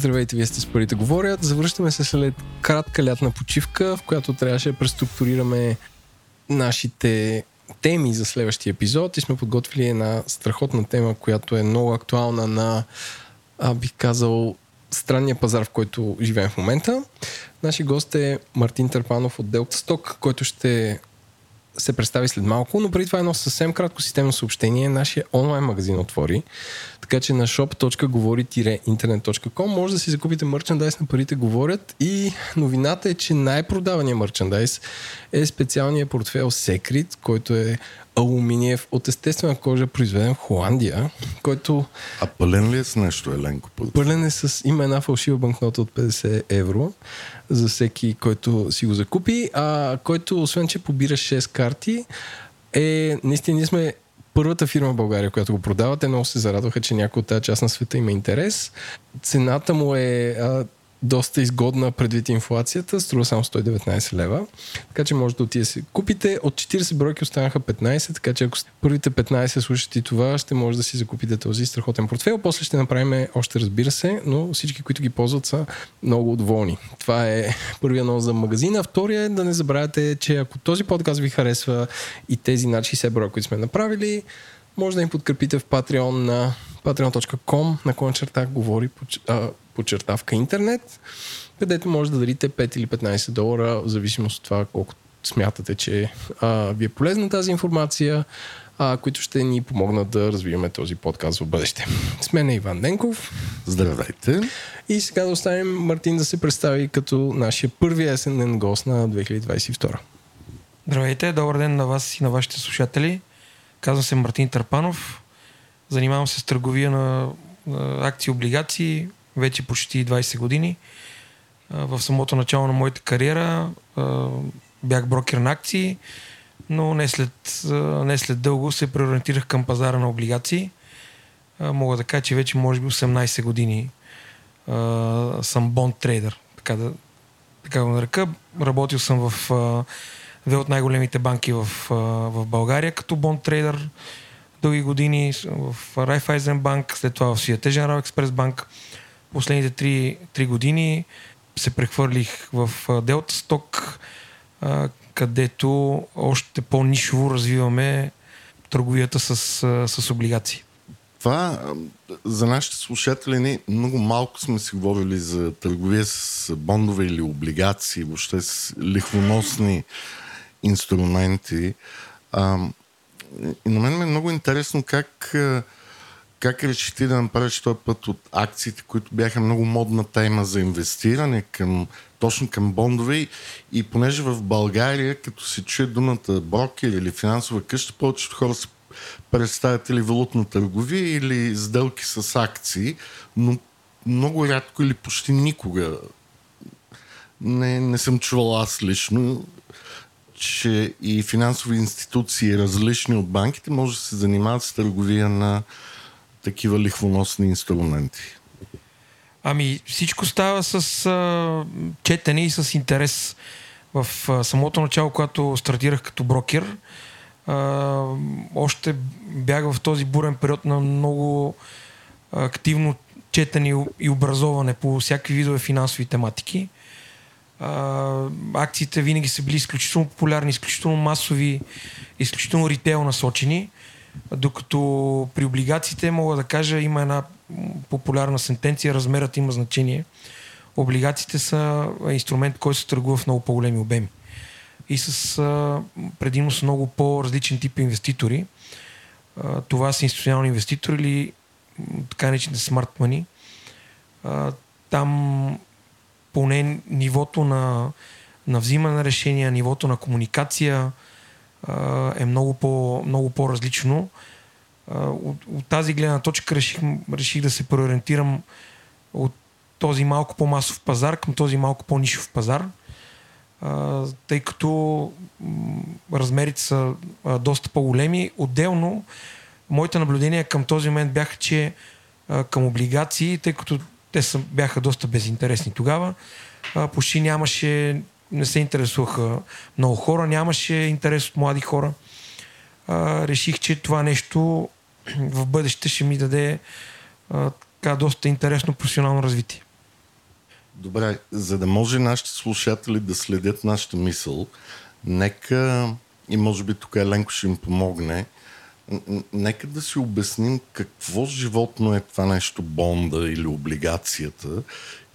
Здравейте, вие сте с парите говорят. Завръщаме се след кратка лятна почивка, в която трябваше да преструктурираме нашите теми за следващия епизод и сме подготвили една страхотна тема, която е много актуална на, а, бих казал, странния пазар, в който живеем в момента. Нашия гост е Мартин Търпанов от Delta Stock, който ще се представи след малко, но преди това едно съвсем кратко системно съобщение. Нашия онлайн магазин отвори, така че на shop.govori-internet.com може да си закупите мерчендайз на парите говорят и новината е, че най-продавания мерчендайз е специалният портфел Secret, който е алуминиев от естествена кожа, произведен в Холандия, който... А пълен ли е с нещо, Еленко? Пълен е с... Има една фалшива банкнота от 50 евро за всеки, който си го закупи, а който, освен че побира 6 карти, е... Наистина, ние сме първата фирма в България, която го продава. Те много се зарадваха, че някой от тази част на света има интерес. Цената му е а, доста изгодна предвид инфлацията, струва само 119 лева. Така че може да отиде си купите. От 40 бройки останаха 15, така че ако първите 15 слушате и това, ще може да си закупите този страхотен портфел. После ще направим още, разбира се, но всички, които ги ползват, са много доволни. Това е първия нос за магазина. Втория е да не забравяте, че ако този подкаст ви харесва и тези над 60 броя, които сме направили, може да им подкрепите в Patreon на patreon.com на черта говори подчертавка интернет, където може да дарите 5 или 15 долара, в зависимост от това колко смятате, че а, ви е полезна тази информация, а, които ще ни помогнат да развиваме този подкаст в бъдеще. С мен е Иван Денков. Здравейте. И сега да оставим Мартин да се представи като нашия първи есенен гост на 2022. Здравейте, добър ден на вас и на вашите слушатели. Казвам се Мартин Търпанов. Занимавам се с търговия на, акции и облигации вече почти 20 години. В самото начало на моята кариера бях брокер на акции, но не след, не след дълго се преориентирах към пазара на облигации. Мога да кажа, че вече може би 18 години съм бонд трейдър, така да, така го нарека. Работил съм в две от най-големите банки в, в България като бонд трейдър дълги години в Raiffeisen банк, след това в Свия General Express банк. Последните три, три години се прехвърлих в Delta Stock, където още по-нишово развиваме търговията с, с облигации. Това за нашите слушатели не много малко сме си говорили за търговия с бондове или облигации, въобще с лихвоносни инструменти. А, и на мен ме е много интересно как, как реши ти да направиш този път от акциите, които бяха много модна тема за инвестиране към, точно към бондове. И понеже в България, като се чуе думата брокер или финансова къща, повечето хора се представят или валутна търговия или сделки с акции, но много рядко или почти никога. Не, не съм чувал аз лично че и финансови институции, различни от банките, може да се занимават с търговия на такива лихвоносни инструменти? Ами всичко става с а, четене и с интерес. В а, самото начало, когато стартирах като брокер, а, още бях в този бурен период на много активно четене и образоване по всякакви видове финансови тематики акциите винаги са били изключително популярни, изключително масови, изключително ритейл насочени, докато при облигациите мога да кажа има една популярна сентенция, размерът има значение. Облигациите са инструмент, който се търгува в много по-големи обеми и с предимно с много по-различен тип инвеститори. Това са институционални инвеститори или така наречените money. А, там поне нивото на, на взимане на решения, нивото на комуникация е много, по, много по-различно. От, от тази гледна точка реших, реших да се преориентирам от този малко по-масов пазар към този малко по-нишов пазар, тъй като размерите са доста по-големи. Отделно, моите наблюдения към този момент бяха, че към облигации, тъй като те са, бяха доста безинтересни тогава. А, почти нямаше, не се интересуваха много хора, нямаше интерес от млади хора. А, реших, че това нещо в бъдеще ще ми даде а, така доста интересно професионално развитие. Добре, за да може нашите слушатели да следят нашата мисъл, нека, и може би тук Еленко ще им помогне, нека да си обясним какво животно е това нещо бонда или облигацията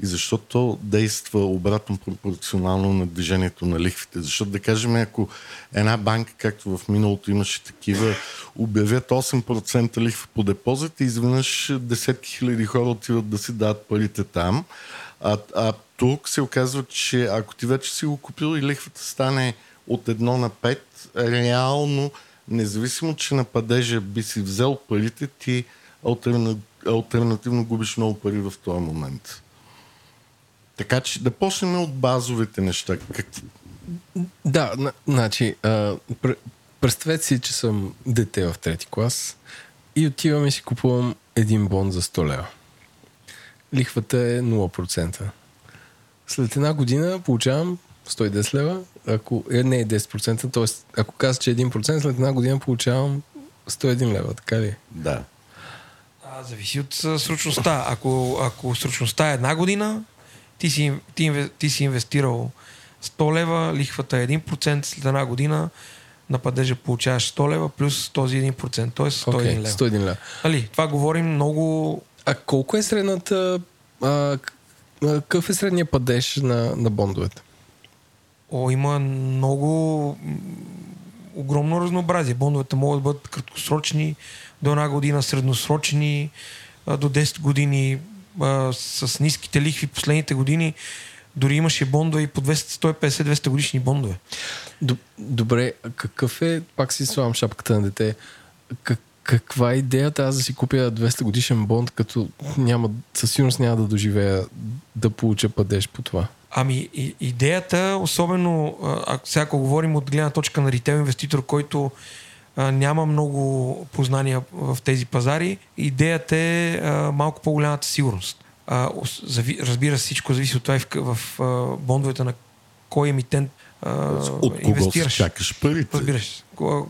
и защо то действа обратно пропорционално на движението на лихвите. Защото да кажем, ако една банка, както в миналото имаше такива, обявят 8% лихва по депозит и изведнъж десетки хиляди хора отиват да си дадат парите там, а, а тук се оказва, че ако ти вече си го купил и лихвата стане от 1 на 5, реално независимо, че на падежа би си взел парите, ти альтернативно губиш много пари в този момент. Така че да почнем от базовите неща. Как... Да, значи, представете си, че съм дете в трети клас и отивам и си купувам един бон за 100 лева. Лихвата е 0%. След една година получавам 110 лева, ако е, не е 10%, т.е. ако казваш, че е 1%, след една година получавам 101 лева, така ли? Да. А, зависи от срочността. Ако, ако срочността е една година, ти си, ти, ти си инвестирал 100 лева, лихвата е 1%, след една година на падежа получаваш 100 лева плюс този 1%, т.е. 101 okay, лева. 101 лева. Али, това говорим много... А колко е средната... А, какъв е средния падеж на, на бондовете? О, има много огромно разнообразие. Бондовете могат да бъдат краткосрочни, до една година средносрочни, до 10 години с ниските лихви последните години. Дори имаше бондове и по 150-200 годишни бондове. Добре, какъв е, пак си слагам шапката на дете, как, каква е идеята аз да си купя 200 годишен бонд, като няма, със сигурност няма да доживея да получа падеж по това? Ами, идеята, особено ако сега ако говорим от гледна точка на ритейл инвеститор, който а, няма много познания в тези пазари, идеята е а, малко по-голямата сигурност. А, разбира се, всичко зависи от това в, в а, бондовете на кой емитент а, от кого инвестираш. чакаш парите. Разбираш.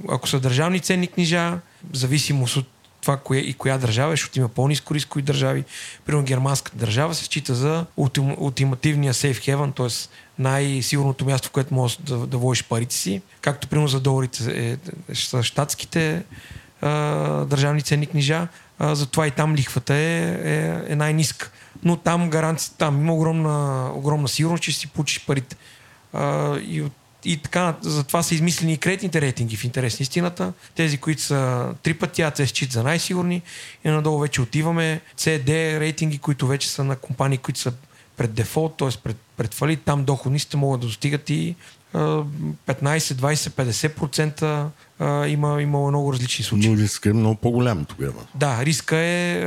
Ако са държавни ценни книжа, зависимост от това кое, и коя държава, е, защото има по-низко рискови държави. Примерно германската държава се счита за ултим, ултимативния safe haven, т.е. най-сигурното място, в което можеш да, да вложиш парите си. Както примерно за доларите е, са щатските а, държавни ценни книжа, а, затова и там лихвата е, е, е най-ниска. Но там гаранция, там има огромна, огромна сигурност, че си получиш парите. А, и от и така, затова са измислени и кредитните рейтинги в интерес на истината. Тези, които са три пъти А, се считат за най-сигурни и надолу вече отиваме CD рейтинги, които вече са на компании, които са пред дефолт, т.е. пред, пред фалит. Там доходностите могат да достигат и 15, 20, 50% има, има много различни случаи. Но риска е много по-голям тогава. Да, риска е,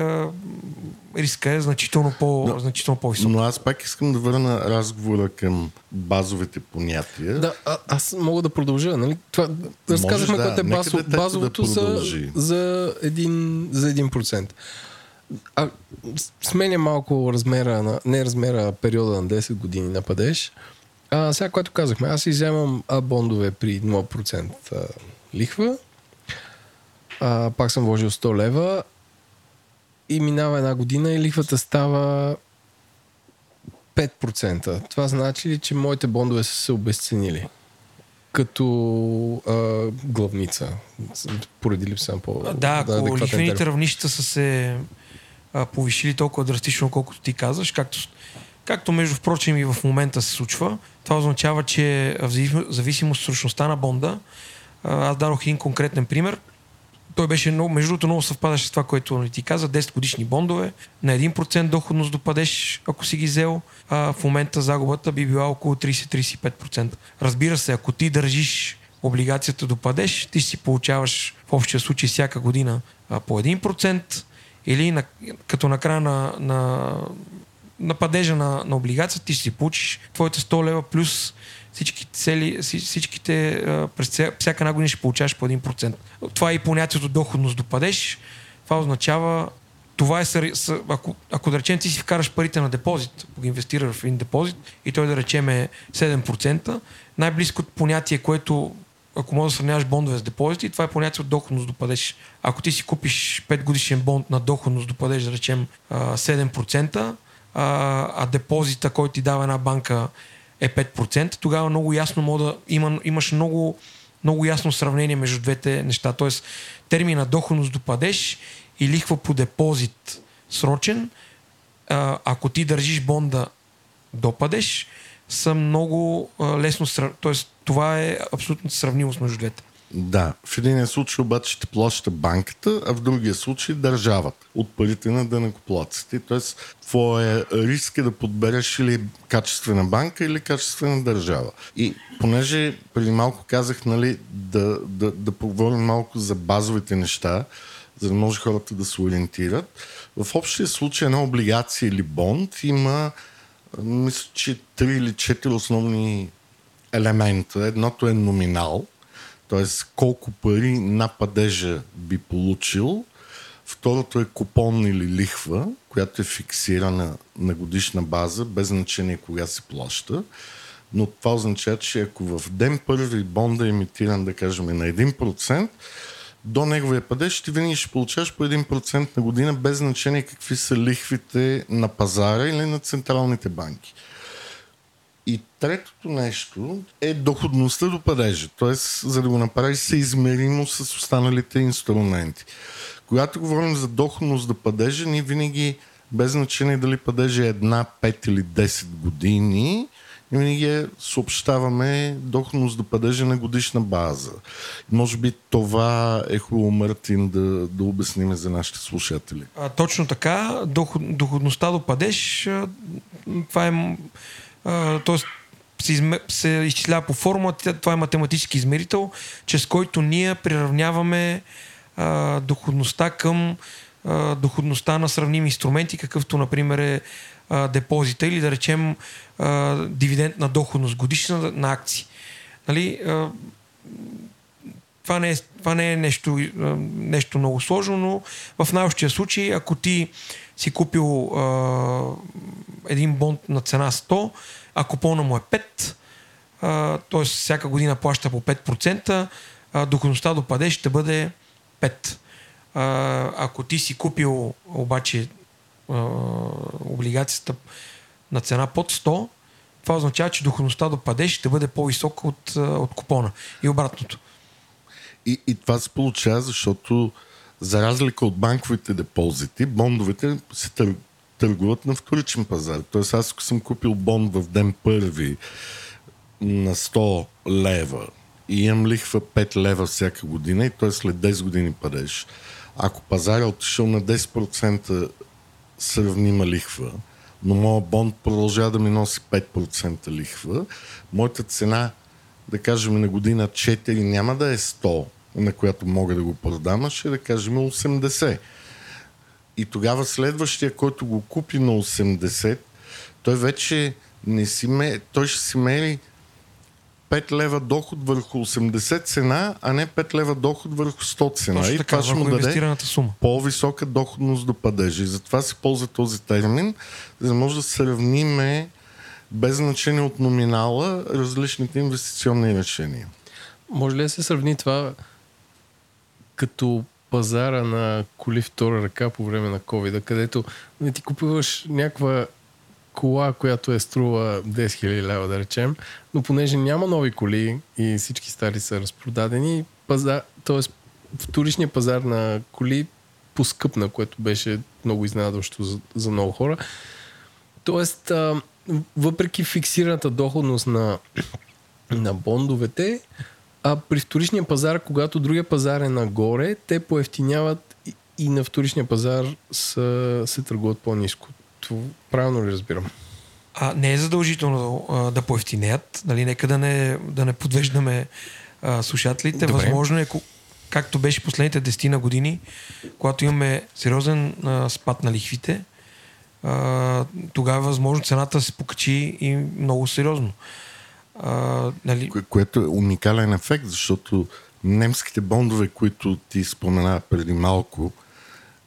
риска е значително, по, но, значително по-висок. Но аз пак искам да върна разговора към базовите понятия. Да, а, аз мога да продължа. Нали? Това, разказахме да, което е базов, да базовото да за, за, един, за 1%. А, сменя малко размера, на, не размера, а периода на 10 години на падеж. А, сега, което казахме, аз изземам бондове при 0% лихва. А, пак съм вложил 100 лева и минава една година и лихвата става 5%. Това значи ли, че моите бондове са се обесценили? Като а, главница, поради липса на по Да, ако да, лихвените равнища са се а, повишили толкова драстично, колкото ти казваш, както, както между впрочем и в момента се случва, това означава, че в зависимост от срочността на бонда, аз дадох един конкретен пример. Той беше много, между другото, много съвпадаше с това, което ти каза. 10 годишни бондове на 1% доходност допадеш, ако си ги взел. А в момента загубата би била около 30-35%. Разбира се, ако ти държиш облигацията до падеж, ти си получаваш в общия случай всяка година по 1% или на, като на края на, на, на падежа на, на облигацията ти ще си получиш твоите 100 лева плюс всички цели, всичките, през всяка една година ще получаваш по 1%. Това е и понятието доходност до падеж. Това означава, това е, ако, ако да речем ти си вкараш парите на депозит, ако ги инвестираш в един депозит и той да речем е 7%, най-близкото понятие, което ако можеш да сравняваш бондове с депозити, това е понятие от доходност до падеж. Ако ти си купиш 5 годишен бонд на доходност до падеж, да речем 7%, а, а депозита, който ти дава една банка е 5%, тогава много ясно мога да има, имаш много, много ясно сравнение между двете неща. Тоест термина доходност до падеж и лихва по депозит срочен, а, ако ти държиш бонда до падеж, са много а, лесно. Тоест, това е абсолютно сравнимост между двете. Да, в един случай обаче те плаща банката, а в другия случай държавата от парите на дънакоплаците. Тоест, твоя риск е да подбереш или качествена банка, или качествена държава. И понеже преди малко казах, нали, да, да, да поговорим малко за базовите неща, за да може хората да се ориентират. В общия случай една облигация или бонд има, мисля, че три или четири основни елемента. Едното е номинал – т.е. колко пари на падежа би получил. Второто е купон или лихва, която е фиксирана на годишна база, без значение кога се плаща. Но това означава, че ако в ден първи бонда е емитиран, да кажем, на 1%, до неговия падеж ти винаги ще получаваш по 1% на година, без значение какви са лихвите на пазара или на централните банки. И третото нещо е доходността до падежа, т.е. за да го направиш съизмеримо с останалите инструменти. Когато говорим за доходност до падежа, ние винаги, без значение дали падежа е една, 5 или 10 години, винаги съобщаваме доходност до падежа на годишна база. Може би това е хубаво, Мартин, да, да обясним за нашите слушатели. А, точно така. Доход, доходността до падеж, това е т.е. Се, изме, се изчислява по формула, това е математически измерител, чрез който ние приравняваме а, доходността към а, доходността на сравними инструменти, какъвто, например, е а, депозита или да речем а, дивидендна доходност годишна на акции. Нали, а, това не е, това не е нещо, нещо много сложно, но в най-общия случай, ако ти си купил а, един бонд на цена 100, а купона му е 5, т.е. всяка година плаща по 5%, а, доходността до падеж ще бъде 5. А, ако ти си купил обаче а, облигацията на цена под 100, това означава, че доходността до падеж ще бъде по-висока от, от купона. И обратното. И, и това се получава, защото за разлика от банковите депозити, бондовете се тър, търгуват на вторичен пазар. Тоест аз ако съм купил бонд в ден първи на 100 лева и имам лихва 5 лева всяка година и той след 10 години падеш. Ако пазар е отишъл на 10% сравнима лихва, но моят бонд продължава да ми носи 5% лихва, моята цена, да кажем на година 4, няма да е 100, на която мога да го продам, а ще да кажем 80. И тогава следващия, който го купи на 80, той вече не си ме... той ще си мери 5 лева доход върху 80 цена, а не 5 лева доход върху 100 цена. Точно и така, това ще му даде сума. по-висока доходност до падежа. И затова се ползва този термин, за да може да сравниме без значение от номинала различните инвестиционни решения. Може ли да се сравни това като пазара на коли втора ръка по време на COVID, където не ти купуваш някаква кола, която е струва 10 000 лева, да речем, но понеже няма нови коли и всички стари са разпродадени, пазар, т.е. вторичният пазар на коли поскъпна, което беше много изненадващо за, за много хора. Тоест, а, въпреки фиксираната доходност на, на бондовете, а при вторичния пазар, когато другия пазар е нагоре, те поевтиняват и, и на вторичния пазар са, се търгуват по-низко. Това правилно ли разбирам? А, не е задължително а, да поевтинеят. Нали, нека да не, да не подвеждаме а, слушателите. Добре. Възможно е, както беше последните 10 на години, когато имаме сериозен а, спад на лихвите, а, тогава възможно цената се покачи и много сериозно. А, нали... Кое, което е уникален ефект, защото немските бондове, които ти спомена преди малко,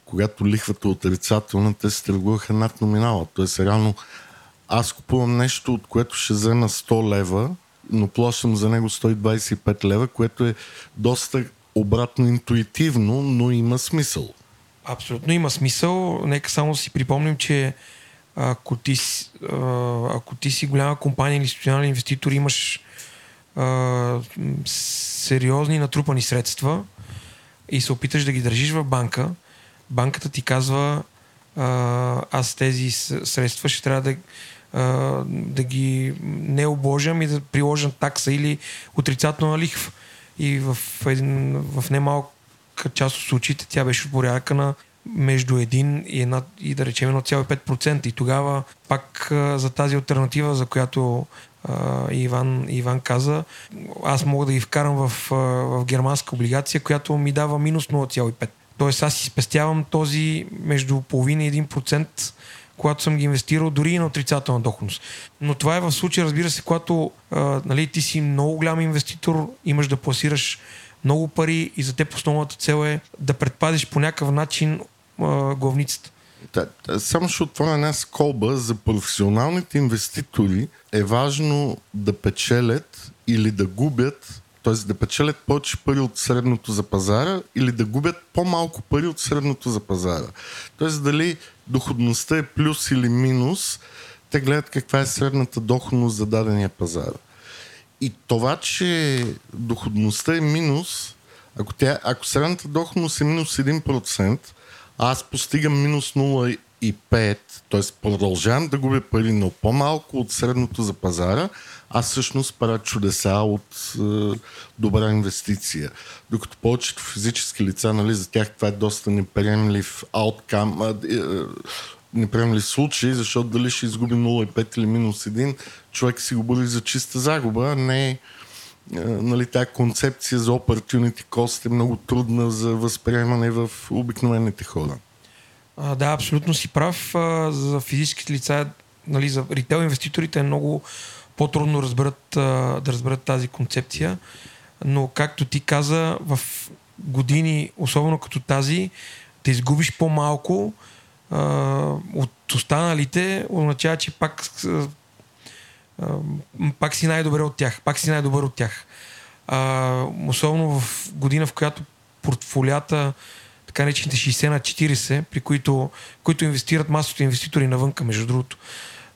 когато лихвата е отрицателна, те се търгуваха над номинала. Тоест, реално, аз купувам нещо, от което ще взема 100 лева, но плащам за него 125 лева, което е доста обратно интуитивно, но има смисъл. Абсолютно има смисъл. Нека само си припомним, че ако ти, ако ти си голяма компания или институционален инвеститор, имаш а, сериозни натрупани средства и се опиташ да ги държиш в банка, банката ти казва а, аз тези средства ще трябва да, а, да ги не обложам и да приложам такса или отрицателна лихва. И в, един, в немалка част от случаите тя беше от порядъка на между 1 и, една, и да речем 1,5%. И тогава пак за тази альтернатива, за която Иван, Иван каза, аз мога да ги вкарам в, в германска облигация, която ми дава минус 0,5%. Тоест аз си спестявам този между половина и 1%, когато съм ги инвестирал дори и на отрицателна доходност. Но това е в случай, разбира се, когато а, нали, ти си много голям инвеститор, имаш да пласираш много пари и за теб основната цел е да предпазиш по някакъв начин а, главницата. Да, само ще отворя една скоба. За професионалните инвеститори е важно да печелят или да губят, т.е. да печелят повече пари от средното за пазара или да губят по-малко пари от средното за пазара. Т.е. дали доходността е плюс или минус, те гледат каква е средната доходност за дадения пазар. И това, че доходността е минус, ако, тя, ако средната доходност е минус 1%, аз постигам минус 0,5, т.е. продължавам да губя пари, но по-малко от средното за пазара, аз всъщност правя чудеса от е, добра инвестиция. Докато повечето физически лица, нали, за тях това е доста неприемлив ауткам, е, е, неприемлив случай, защото дали ще изгуби 0,5 или минус 1, човек си го бъде за чиста загуба, не е нали, тази концепция за opportunity cost е много трудна за възприемане в обикновените хора. А, да, абсолютно си прав. А, за физическите лица, нали, за ритейл инвеститорите е много по-трудно разберат, а, да разберат тази концепция. Но, както ти каза, в години, особено като тази, да изгубиш по-малко а, от останалите, означава, че пак пак си най-добре от тях. Пак си най-добър от тях. А, особено в година, в която портфолията, така наречените 60 на 40, при които, които инвестират масовите инвеститори навънка, между другото,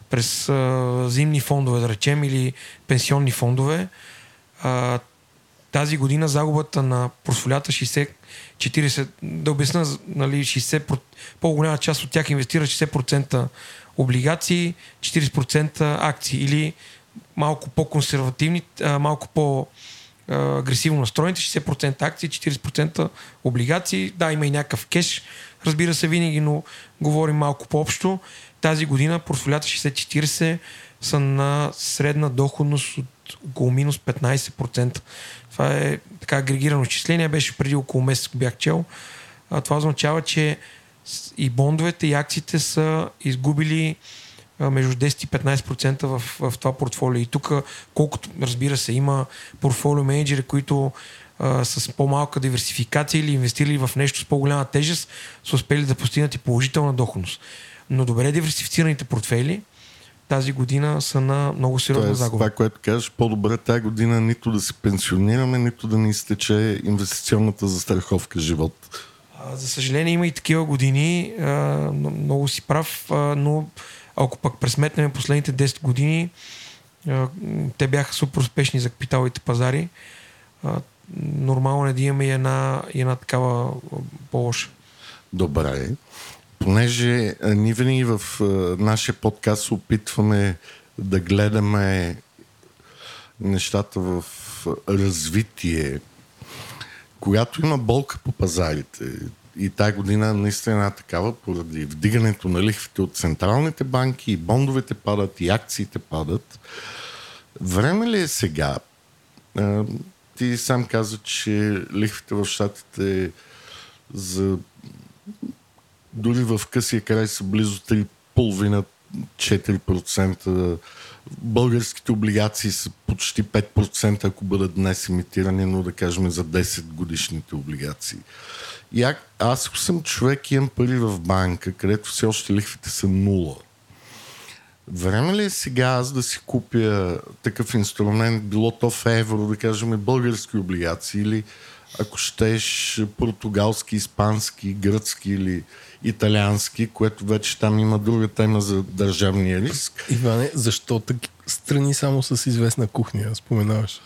през а, зимни фондове, да речем, или пенсионни фондове. А, тази година загубата на портфолията 60-40, да обясна, нали, 60, по-голяма част от тях инвестира 60% облигации, 40% акции или малко по-консервативни, малко по- агресивно настроените, 60% акции, 40% облигации. Да, има и някакъв кеш, разбира се, винаги, но говорим малко по-общо. Тази година портфолията 60-40 са на средна доходност от около минус 15%. Това е така агрегирано изчисление, беше преди около месец, бях чел. А, това означава, че и бондовете и акциите са изгубили между 10 и 15% в, в това портфолио. И тук, колкото, разбира се, има портфолио менеджери, които а, с по-малка диверсификация или инвестирали в нещо с по-голяма тежест, са успели да постигнат и положителна доходност. Но добре диверсифицираните портфели тази година са на много сериозна загуба. Това, което кажеш, по-добре тази година нито да се пенсионираме, нито да ни изтече инвестиционната застраховка живот. За съжаление има и такива години, много си прав, но ако пък пресметнем последните 10 години, те бяха супер успешни за капиталовите пазари. Нормално е да имаме и една, и една такава по-лоша. Добре. Понеже ние винаги в нашия подкаст опитваме да гледаме нещата в развитие, когато има болка по пазарите, и тази година наистина една такава, поради вдигането на лихвите от централните банки, и бондовете падат, и акциите падат. Време ли е сега? Ти сам каза, че лихвите в щатите за дори в късия край са близо 3,5-4%. Българските облигации са почти 5%, ако бъдат днес имитирани, но да кажем за 10 годишните облигации. И а, аз съм човек и имам пари в банка, където все още лихвите са нула. Време ли е сега аз да си купя такъв инструмент, било то в евро, да кажем български облигации или ако щеш португалски, испански, гръцки или италиански, което вече там има друга тема за държавния риск. Иване, защо таки страни само с известна кухня, споменаваш?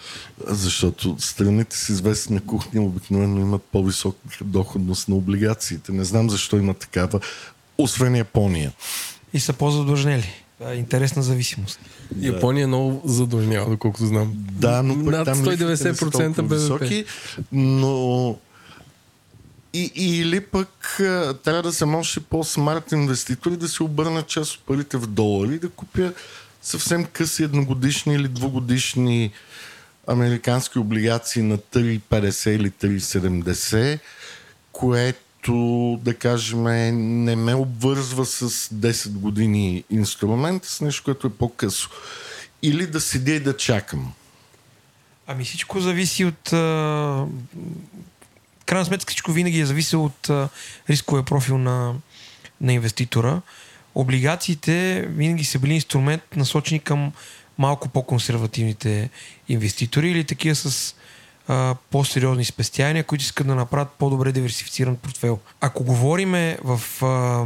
Защото страните с известна кухня обикновено имат по-висока доходност на облигациите. Не знам защо има такава, освен Япония. И са по-задължнели. Интересна зависимост. Япония е много задължнява, доколкото знам. Да, но пък Над там лихвите не са 190% толкова БВП. високи, но и, или пък трябва да съм още по-смарт инвеститор и да се обърна част от парите в долари и да купя съвсем къси едногодишни или двугодишни американски облигации на 3,50 или 3,70, което, да кажем, не ме обвързва с 10 години инструмент, с нещо, което е по-късо. Или да седя и да чакам. Ами всичко зависи от... А... Крайна сметка всичко винаги е зависело от а, рисковия профил на, на инвеститора. Облигациите винаги са били инструмент насочени към малко по-консервативните инвеститори или такива с а, по-сериозни спестявания, които искат да направят по-добре диверсифициран портфел. Ако говориме в а,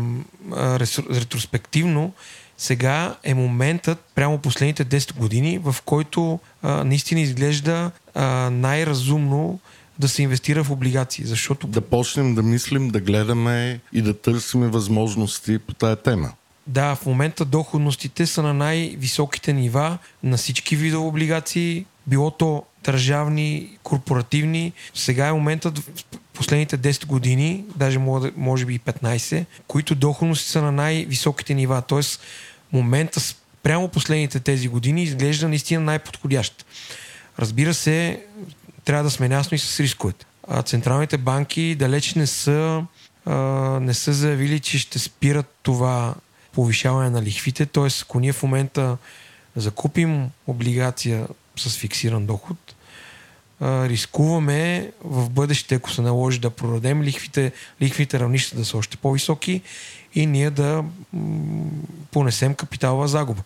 а, ретроспективно, сега е моментът, прямо последните 10 години, в който а, наистина изглежда а, най-разумно да се инвестира в облигации, защото Да почнем да мислим, да гледаме и да търсим възможности по тая тема. Да, в момента доходностите са на най-високите нива на всички видове облигации, било то държавни, корпоративни. Сега е моментът в последните 10 години, даже може, би и 15, които доходности са на най-високите нива. Тоест, момента прямо последните тези години изглежда наистина най-подходящ. Разбира се, трябва да сме наясно и с рисковете. А централните банки далеч не са, а, не са заявили, че ще спират това повишаване на лихвите. Т.е. ако ние в момента закупим облигация с фиксиран доход, а, рискуваме в бъдеще, ако се наложи да продадем лихвите, лихвите равнища да са още по-високи и ние да м- понесем капиталова загуба.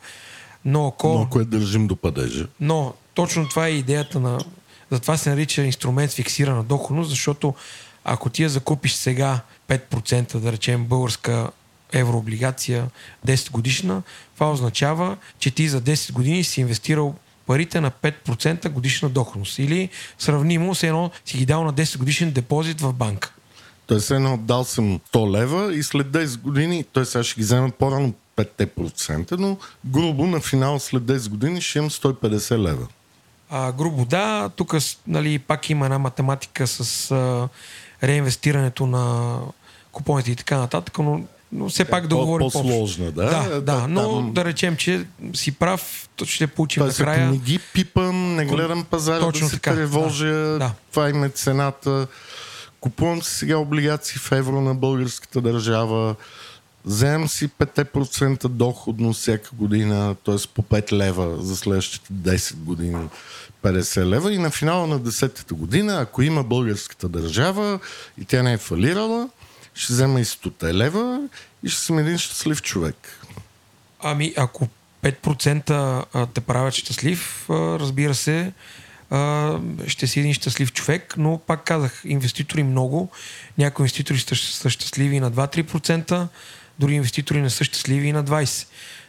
Но ако... Но ако я държим до падежа, Но точно това е идеята на... Затова се нарича инструмент с фиксирана доходност, защото ако ти я закупиш сега 5%, да речем българска еврооблигация 10 годишна, това означава, че ти за 10 години си инвестирал парите на 5% годишна доходност. Или сравнимо с едно си ги дал на 10 годишен депозит в банка. Тоест, едно дал съм 100 лева и след 10 години, т.е. сега ще ги взема по-рано 5%, но грубо на финал след 10 години ще имам 150 лева. А, грубо да, тук нали, пак има една математика с а, реинвестирането на купоните и така нататък, но, но все пак да По- говорим по-сложна, да. Да, да, Да, но там- да речем, че си прав, то ще получим Тоест, накрая. не ги пипам, не гледам пазара Точно да се така, тревожа, да, да. това им е цената. Купувам си сега облигации в евро на българската държава, вземам си 5% доходно всяка година, т.е. по 5 лева за следващите 10 години 50 лева и на финала на 10-та година, ако има българската държава и тя не е фалирала, ще взема и 100 лева и ще съм един щастлив човек. Ами, ако 5% а, те правят щастлив, разбира се, ще си един щастлив човек, но пак казах, инвеститори много. Някои инвеститори са, щастливи на 2-3%, други инвеститори не са щастливи и на 20%.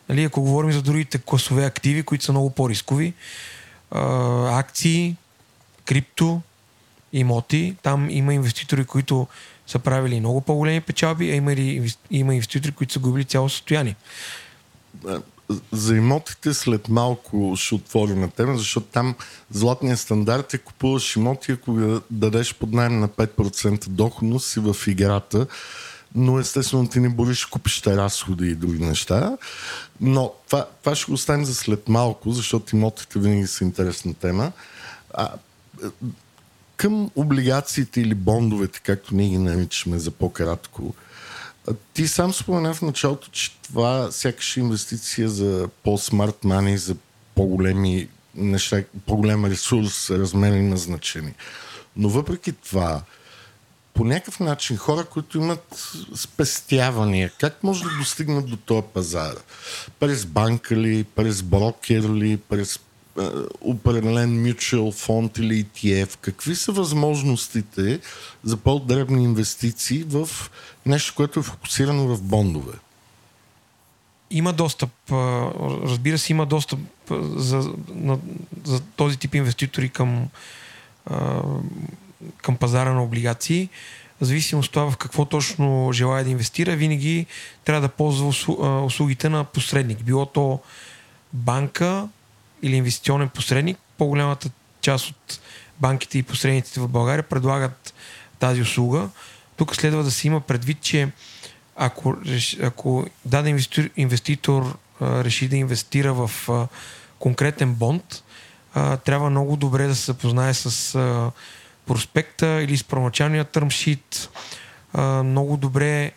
Нали, ако говорим за другите класове активи, които са много по-рискови, а, акции, крипто, имоти, там има инвеститори, които са правили много по-големи печалби, а има, и, има инвеститори, които са губили цяло състояние. За имотите след малко ще отворя на тема, защото там златният стандарт е купуваш имоти, ако дадеш под найем на 5% доходност си в играта, но естествено ти не бориш, купиш те разходи и други неща. Но това, това ще го оставим за след малко, защото имотите винаги са интересна тема. А, към облигациите или бондовете, както ние ги наричаме за по-кратко, ти сам спомена в началото, че това сякаш е инвестиция за по-смарт мани, за по-големи неща, по-голям ресурс, размер има значение. Но въпреки това, по някакъв начин хора, които имат спестявания, как може да достигнат до този пазар? През банка ли, през брокер ли, през определен mutual фонд или ETF. Какви са възможностите за по-дребни инвестиции в нещо, което е фокусирано в бондове? Има достъп, разбира се, има достъп за, на, за този тип инвеститори към, към пазара на облигации. В зависимост от това в какво точно желая да инвестира, винаги трябва да ползва услугите на посредник. Било то банка или инвестиционен посредник. По-голямата част от банките и посредниците в България предлагат тази услуга. Тук следва да се има предвид, че ако, ако даден инвеститор, инвеститор реши да инвестира в конкретен бонд, трябва много добре да се запознае с проспекта или с първоначалния търмшит, много добре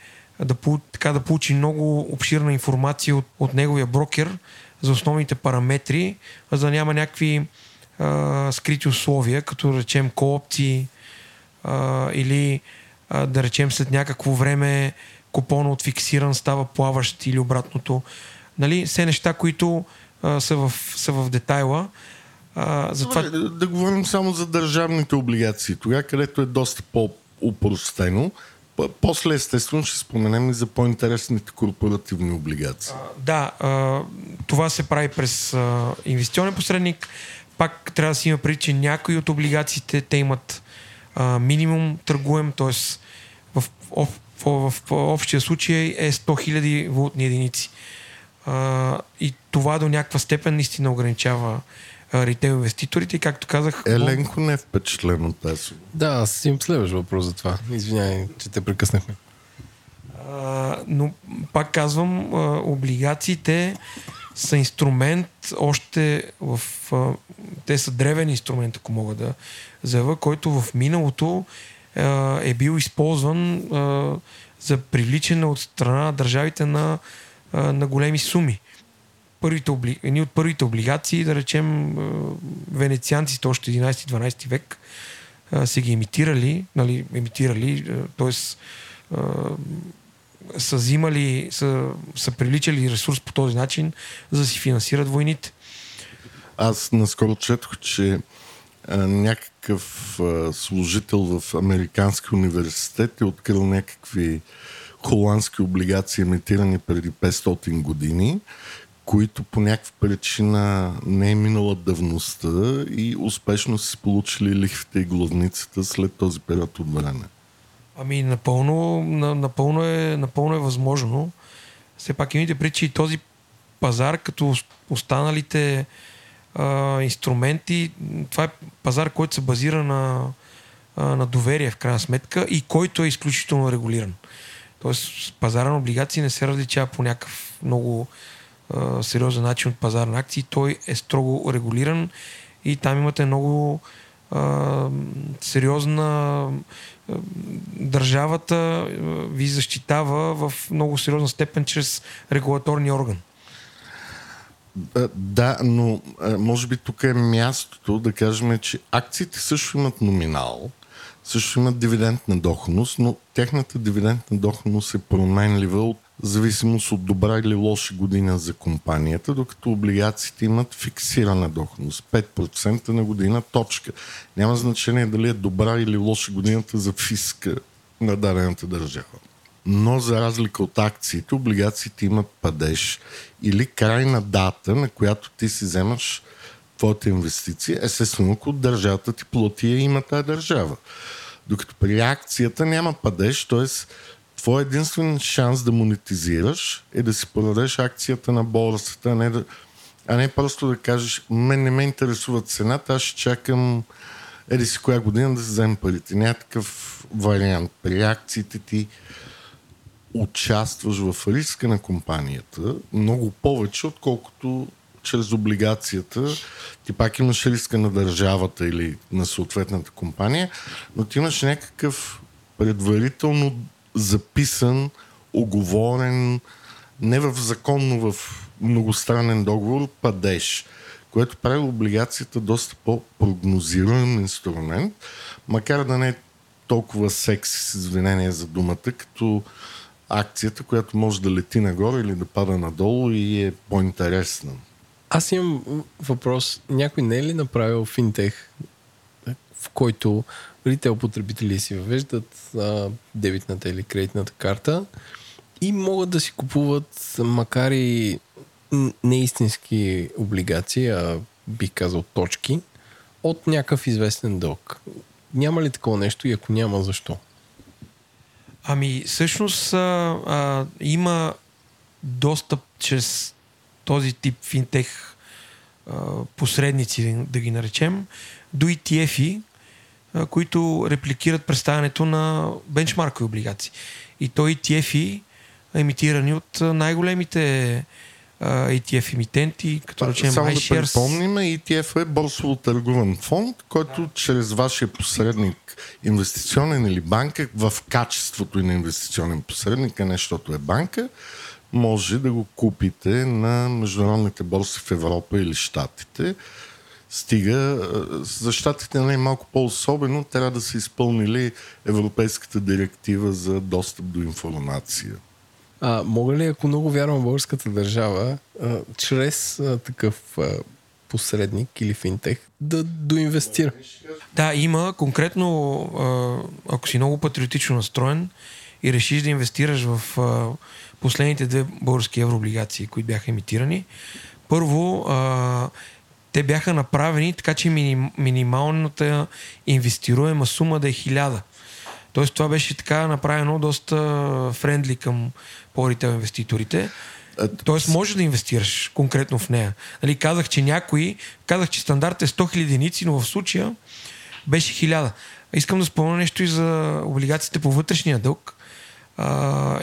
да, така, да получи много обширна информация от, от неговия брокер за основните параметри, за да няма някакви а, скрити условия, като речем коопции а, или а, да речем след някакво време купона от фиксиран става плаващ или обратното. Нали, все неща, които а, са, в, са в детайла. А, затова... да, да говорим само за държавните облигации. Тогава, където е доста по-упростено, после естествено ще споменем и за по-интересните корпоративни облигации. А, да, а, това се прави през а, инвестиционен посредник. Пак трябва да си има преди, че някои от облигациите те имат а, минимум търгуем, т.е. В, в, в, в, общия случай е 100 000 валутни единици. А, и това до някаква степен наистина ограничава ритейл инвеститорите и както казах... Еленко не е впечатлен от тази. Да, аз им следваш въпрос за това. Извинявай, че те прекъснахме. А, но пак казвам, а, облигациите са инструмент още в... А, те са древен инструмент, ако мога да заявя, който в миналото а, е бил използван а, за привличане от страна на държавите на, а, на големи суми първите, едни от първите облигации, да речем венецианците още 11-12 век са ги емитирали, нали, емитирали, т.е. са взимали, са, са привличали ресурс по този начин, за да си финансират войните. Аз наскоро четох, че някакъв служител в Американски университет е открил някакви холандски облигации, емитирани преди 500 години, които по някаква причина не е минала давността и успешно си получили лихвите и главницата след този период от време. Ами напълно, напълно, е, напълно е възможно. Все пак имайте причи и този пазар, като останалите а, инструменти, това е пазар, който се базира на, а, на доверие в крайна сметка и който е изключително регулиран. Тоест пазара на облигации не се различава по някакъв много сериозен начин от пазар на акции. Той е строго регулиран и там имате много а, сериозна държавата ви защитава в много сериозна степен чрез регулаторния орган. Да, но може би тук е мястото да кажем, че акциите също имат номинал, също имат дивидендна доходност, но тяхната дивидендна доходност е променлива от зависимост от добра или лоша година за компанията, докато облигациите имат фиксирана доходност. 5% на година точка. Няма значение дали е добра или лоша годината за фиска на дадената държава. Но за разлика от акциите, облигациите имат падеж или крайна дата, на която ти си вземаш твоята инвестиция, естествено, ако държавата ти плати има тази държава. Докато при акцията няма падеж, т.е твой единствен шанс да монетизираш е да си продадеш акцията на борсата, а не, да, а не просто да кажеш, мен не ме интересува цената, аз ще чакам еди си коя година да се вземем парите. Няма такъв вариант. При акциите ти участваш в риска на компанията много повече, отколкото чрез облигацията. Ти пак имаш риска на държавата или на съответната компания, но ти имаш някакъв предварително записан, оговорен, не в законно, в многостранен договор, падеж, което прави облигацията доста по-прогнозируем инструмент, макар да не е толкова секси с извинение за думата, като акцията, която може да лети нагоре или да пада надолу и е по-интересна. Аз имам въпрос. Някой не е ли направил финтех, в който ритейл потребители си въвеждат а, дебитната или кредитната карта и могат да си купуват, макар и неистински облигации, а бих казал точки, от някакъв известен дълг. Няма ли такова нещо и ако няма, защо? Ами, всъщност а, а, има достъп чрез този тип финтех а, посредници, да ги наречем, до ETF-и, които репликират представянето на бенчмаркови облигации. И то ETF-и, емитирани от най-големите ETF емитенти, като речем Само iShares. да припомним, ETF е борсово търгуван фонд, който да. чрез вашия посредник, инвестиционен или банка, в качеството и на инвестиционен посредник, а не защото е банка, може да го купите на международните борси в Европа или Штатите. Стига, за щатите не е малко по-особено, трябва да са изпълнили Европейската директива за достъп до информация. А, мога ли, ако много вярвам в българската държава, а, чрез а, такъв а, посредник или финтех да доинвестира? Да, има конкретно, а, ако си много патриотично настроен и решиш да инвестираш в а, последните две български еврооблигации, които бяха емитирани, първо а, те бяха направени така, че миним, минималната инвестируема сума да е хиляда. Тоест това беше така направено доста френдли към по-рител инвеститорите. Тоест може да инвестираш конкретно в нея. Нали, казах, че някои, казах, че стандарт е 100 000 единици, но в случая беше 1000. Искам да спомня нещо и за облигациите по вътрешния дълг. А,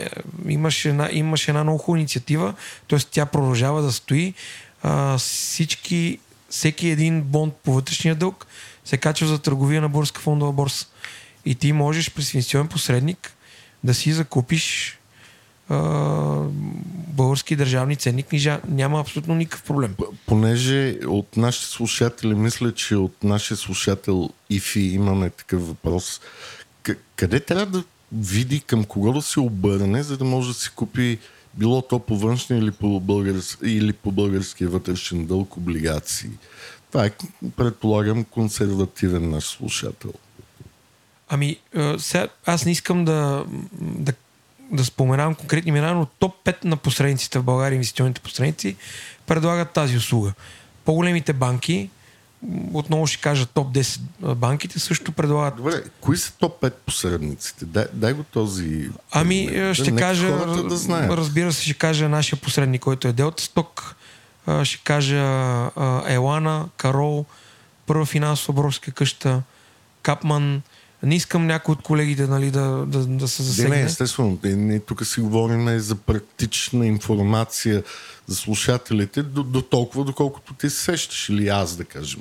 имаше, една, имаше една много хубава инициатива, т.е. тя продължава да стои. А, всички, всеки един бонд по вътрешния дълг се качва за търговия на Българска фондова борса. И ти можеш през инвестиционен посредник да си закупиш български държавни ценни книжа. Няма абсолютно никакъв проблем. Понеже от нашите слушатели, мисля, че от нашия слушател Ифи имаме такъв въпрос. Къде трябва да види към кого да се обърне, за да може да си купи било то по външния или по, български, или по българския вътрешен дълг облигации? Това е, предполагам, консервативен наш слушател. Ами, сега, аз не искам да, да да споменавам конкретни имена, но топ 5 на посредниците в България, инвестиционните посредници, предлагат тази услуга. По-големите банки, отново ще кажа топ 10 банките, също предлагат. Добре, кои са топ 5 посредниците? Дай, дай го този. Ами, ще да, кажа. Да знаят. разбира се, ще кажа нашия посредник, който е Делта Сток. Ще кажа Елана, Карол, Първа финансова брокерска къща, Капман, не искам някой от колегите нали, да, да, да се засегне. Не, не, естествено. Не, тук си говорим за практична информация за слушателите до, до толкова, доколкото ти се сещаш или аз, да кажем.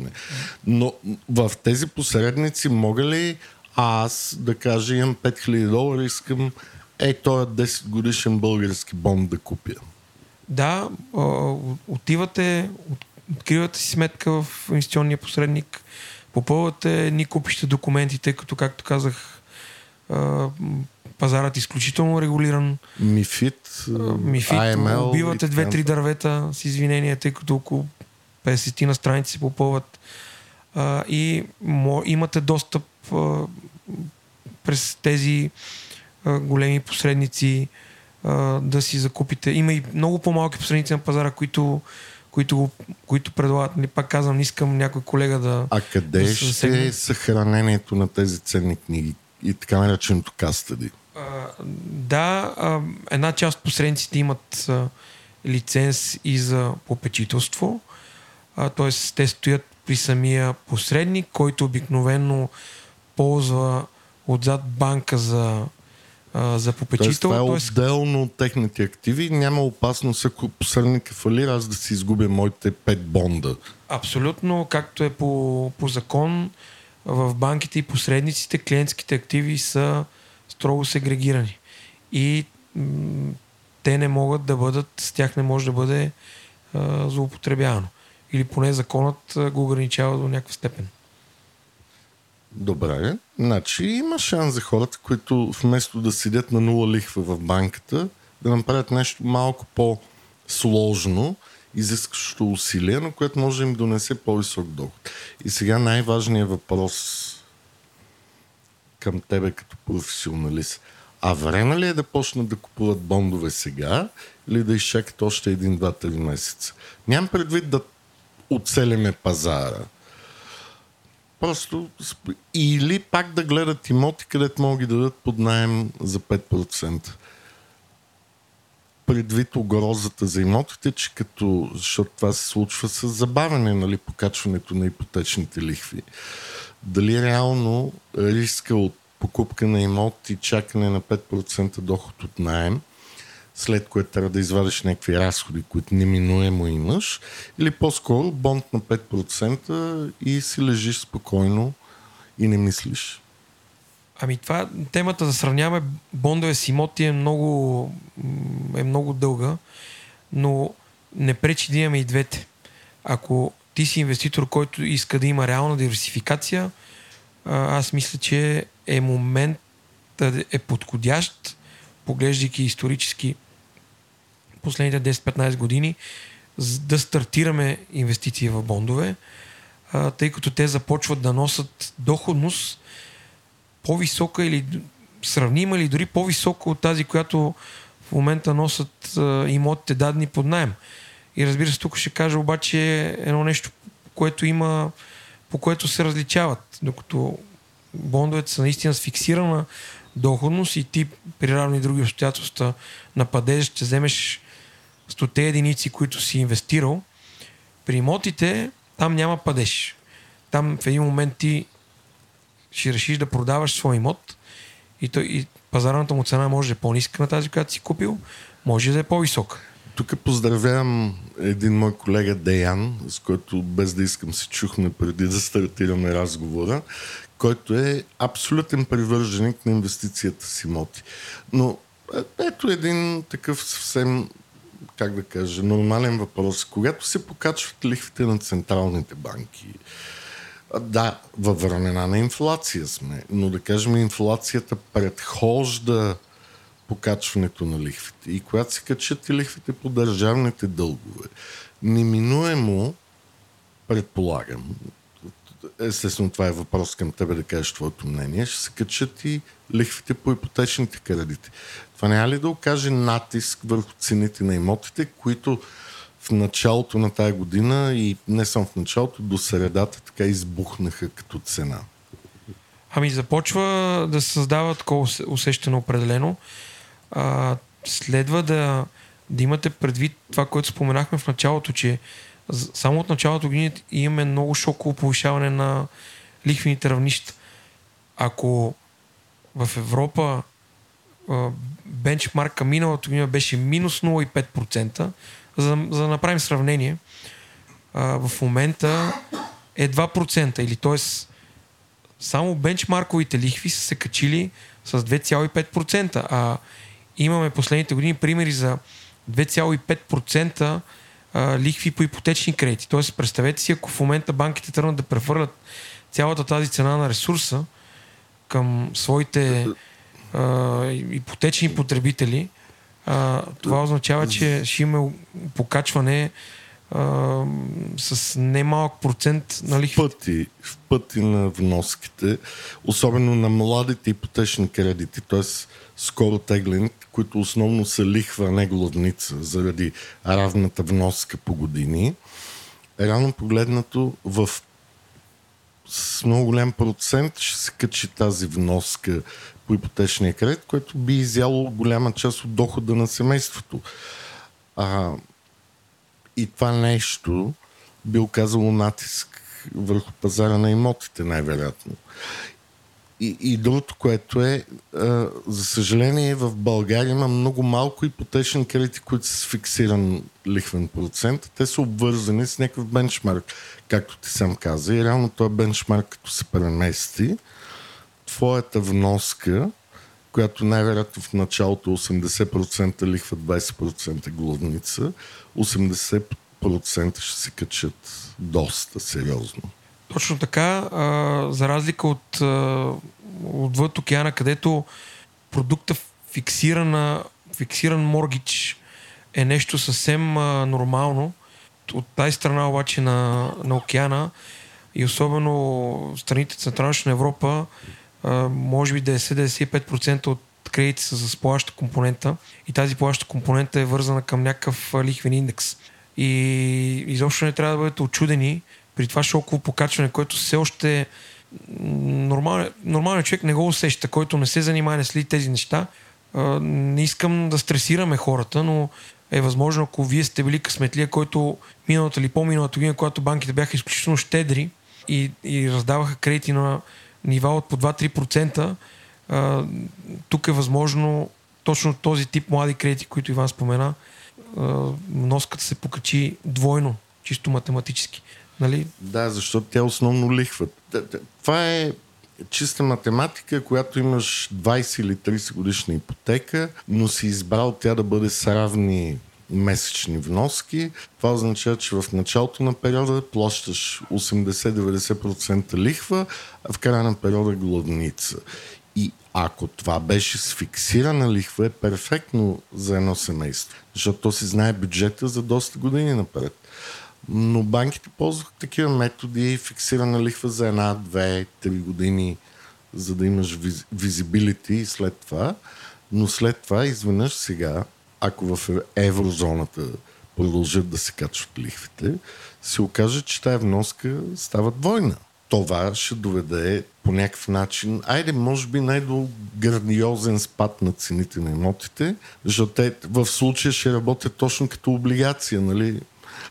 Но в тези посредници мога ли аз да кажа имам 5000 долара, искам е, този 10 годишен български бонд да купя. Да, отивате, откривате си сметка в инвестиционния посредник, попълвате ни купища документи, тъй като, както казах, пазарът е изключително регулиран. Мифит, Мифит, AML, убивате две-три дървета с извинения, тъй като около 50 на страници се попълват и имате достъп през тези големи посредници да си закупите. Има и много по-малки посредници на пазара, които които, които предлагат. Нали, пак казвам, не искам някой колега да. А къде да ще е съхранението на тези ценни книги и така нареченото кастади? да, а, една част от посредниците имат а, лиценз и за попечителство, т.е. те стоят при самия посредник, който обикновено ползва отзад банка за а, за попечител. Тоест, това е отделно от техните активи. Няма опасност, ако посредника фалира, аз да си изгубя моите пет бонда. Абсолютно, както е по, по закон, в банките и посредниците клиентските активи са строго сегрегирани. И м- те не могат да бъдат, с тях не може да бъде а, злоупотребявано. Или поне законът го ограничава до някаква степен. Добре. Значи има шанс за хората, които вместо да седят на нула лихва в банката, да направят нещо малко по-сложно изискващо усилие, но което може да им донесе по-висок доход. И сега най-важният въпрос към тебе като професионалист. А време ли е да почнат да купуват бондове сега или да изчакат още един, два, три месеца? Нямам предвид да оцелеме пазара. Просто или пак да гледат имоти, където могат ги дадат под найем за 5%. Предвид угрозата за имотите, че като, защото това се случва с забавяне, нали, покачването на ипотечните лихви. Дали реално риска от покупка на имот и чакане на 5% доход от найем, след което трябва да извадиш някакви разходи, които неминуемо имаш, или по-скоро бонд на 5% и си лежиш спокойно и не мислиш. Ами това, темата да сравняваме бондове с имоти е много, е много дълга, но не пречи да имаме и двете. Ако ти си инвеститор, който иска да има реална диверсификация, аз мисля, че е момент да е подходящ, поглеждайки исторически последните 10-15 години, да стартираме инвестиции в бондове, тъй като те започват да носят доходност по-висока или сравнима или дори по-висока от тази, която в момента носят имотите дадени под найем. И разбира се, тук ще кажа обаче едно нещо, което има, по което се различават. Докато бондовете са наистина с фиксирана доходност и ти при равни други обстоятелства на падеж ще вземеш 100 единици, които си инвестирал. При имотите там няма падеж. Там в един момент ти ще решиш да продаваш свой имот и, то, и пазарната му цена може да е по-ниска на тази, която си купил, може да е по-висока. Тук поздравявам един мой колега Деян, с който без да искам се чухме преди да стартираме разговора, който е абсолютен привърженик на инвестицията с имоти. Но е, ето един такъв съвсем, как да кажа, нормален въпрос. Когато се покачват лихвите на централните банки, да, във времена на инфлация сме, но да кажем инфлацията предхожда покачването на лихвите. И когато се качат и лихвите по държавните дългове, неминуемо, предполагам, естествено това е въпрос към тебе да кажеш твоето мнение, ще се качат и лихвите по ипотечните кредити. Това няма ли да окаже натиск върху цените на имотите, които в началото на тая година и не само в началото, до средата така избухнаха като цена? Ами започва да се създава такова усещане определено. А, следва да, да имате предвид това, което споменахме в началото, че само от началото година имаме много шоково повишаване на лихвените равнища. Ако в Европа бенчмарка миналата година беше минус 0,5%, за, за да направим сравнение, в момента е 2%. Или т.е. само бенчмарковите лихви са се качили с 2,5%. А имаме последните години примери за 2,5% а, лихви по ипотечни кредити. Тоест, представете си, ако в момента банките тръгнат да прехвърлят цялата тази цена на ресурса към своите а, ипотечни потребители, а, това означава, че ще има покачване а, с немалък процент на лихви. В пъти, в пъти на вноските, особено на младите ипотечни кредити, т.е. скоро теглени, които основно са лихва, не главница, заради равната вноска по години. Рано погледнато в с много голям процент ще се качи тази вноска по ипотечния кредит, което би изяло голяма част от дохода на семейството. А, и това нещо би оказало натиск върху пазара на имотите, най-вероятно. И, и другото, което е, а, за съжаление, в България има много малко ипотечни кредити, които са с фиксиран лихвен процент. Те са обвързани с някакъв бенчмарк, както ти сам каза. И реално този бенчмарк, като се премести, твоята вноска, която най-вероятно в началото 80% лихва, 20% главница, 80% ще се качат доста сериозно. Точно така, за разлика от отвъд океана, където продукта фиксирана, фиксиран моргич е нещо съвсем нормално, от тази страна обаче на, на океана и особено страните Централна Европа, може би 90-95% от кредити са за плаща компонента и тази плаща компонента е вързана към някакъв лихвен индекс. И изобщо не трябва да бъдете очудени при това шоково покачване, което все още нормалният нормален човек не го усеща, който не се занимава, не следи тези неща. Не искам да стресираме хората, но е възможно, ако вие сте били късметлия, който миналата или по-миналата година, когато банките бяха изключително щедри и, и раздаваха кредити на нива от по 2-3%, тук е възможно точно този тип млади кредити, които Иван спомена, вноската се покачи двойно, чисто математически. Нали? Да, защото тя основно лихва. Това е чиста математика, която имаш 20 или 30 годишна ипотека, но си избрал тя да бъде с равни месечни вноски. Това означава, че в началото на периода плащаш 80-90% лихва, а в края на периода гладница. И ако това беше с фиксирана лихва, е перфектно за едно семейство, защото то си знае бюджета за доста години напред. Но банките ползваха такива методи, фиксирана лихва за една, две, три години, за да имаш визибилити след това. Но след това, изведнъж сега, ако в еврозоната продължат да се качват лихвите, се окаже, че тая вноска става двойна. Това ще доведе по някакъв начин, айде, може би най-до грандиозен спад на цените на имотите, защото те в случая ще работят точно като облигация, нали?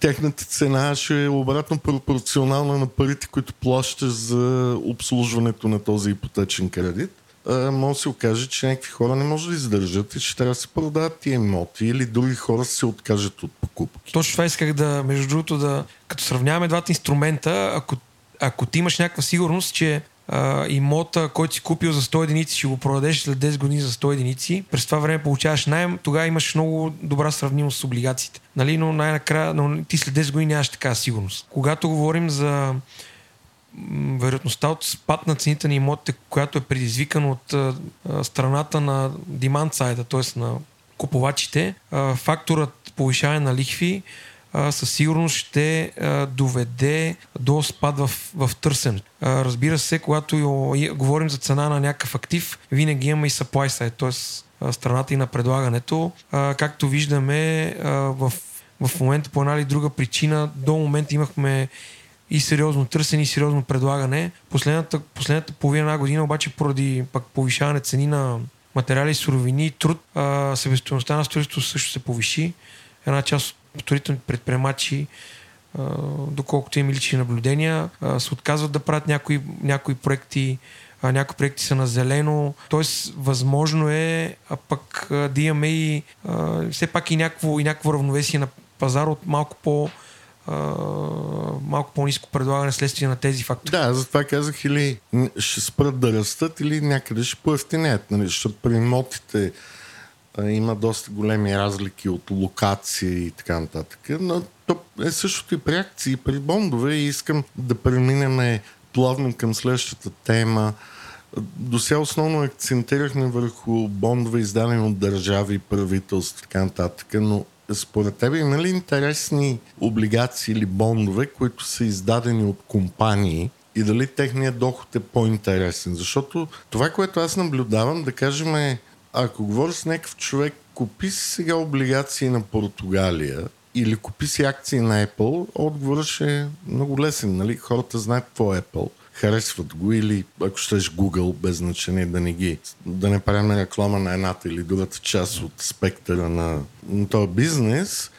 Техната цена ще е обратно пропорционална на парите, които плащаш за обслужването на този ипотечен кредит може да се окаже, че някакви хора не може да издържат и че трябва да се продават тия имоти или други хора се откажат от покупки. Точно това исках да, между другото, да, като сравняваме двата инструмента, ако, ако ти имаш някаква сигурност, че а, имота, който си купил за 100 единици, ще го продадеш след 10 години за 100 единици, през това време получаваш найем, тогава имаш много добра сравнимост с облигациите. Нали? Но най-накрая, но ти след 10 години нямаш такава сигурност. Когато говорим за вероятността от спад на цените на имотите, която е предизвикана от а, страната на demand сайда, т.е. на купувачите, а, факторът повишаване на лихви а, със сигурност ще а, доведе до спад в, в търсенето. Разбира се, когато говорим за цена на някакъв актив, винаги има и supply side, т.е. страната и на предлагането. А, както виждаме, а, в, в момента по една или друга причина, до момента имахме и сериозно търсене и сериозно предлагане. Последната, последната половина година обаче поради пък повишаване цени на материали, суровини и труд, себестоеността на строителството също се повиши. Една част от строителните предприемачи, доколкото им лични наблюдения, се отказват да правят някои, някои проекти, някои проекти са на зелено. Тоест, възможно е а пък да имаме и все пак и някакво, и някакво равновесие на пазар от малко по- малко по-низко предлагане следствие на тези фактори. Да, затова казах или ще спрат да растат, или някъде ще поевтинеят, нали? защото при имотите а, има доста големи разлики от локации и така нататък. Но то е същото и при акции, и при бондове и искам да преминем плавно към следващата тема. До сега основно акцентирахме върху бондове, издадени от държави, правителства така нататък, но според теб има ли интересни облигации или бондове, които са издадени от компании и дали техният доход е по-интересен? Защото това, което аз наблюдавам, да кажем е, ако говоря с някакъв човек, купи си сега облигации на Португалия или купи си акции на Apple, отговорът ще е много лесен. Нали? Хората знаят какво е Apple харесват го или ако щеш Google, без значение да не ги, да не правим реклама на едната или другата част от спектъра на, на този бизнес.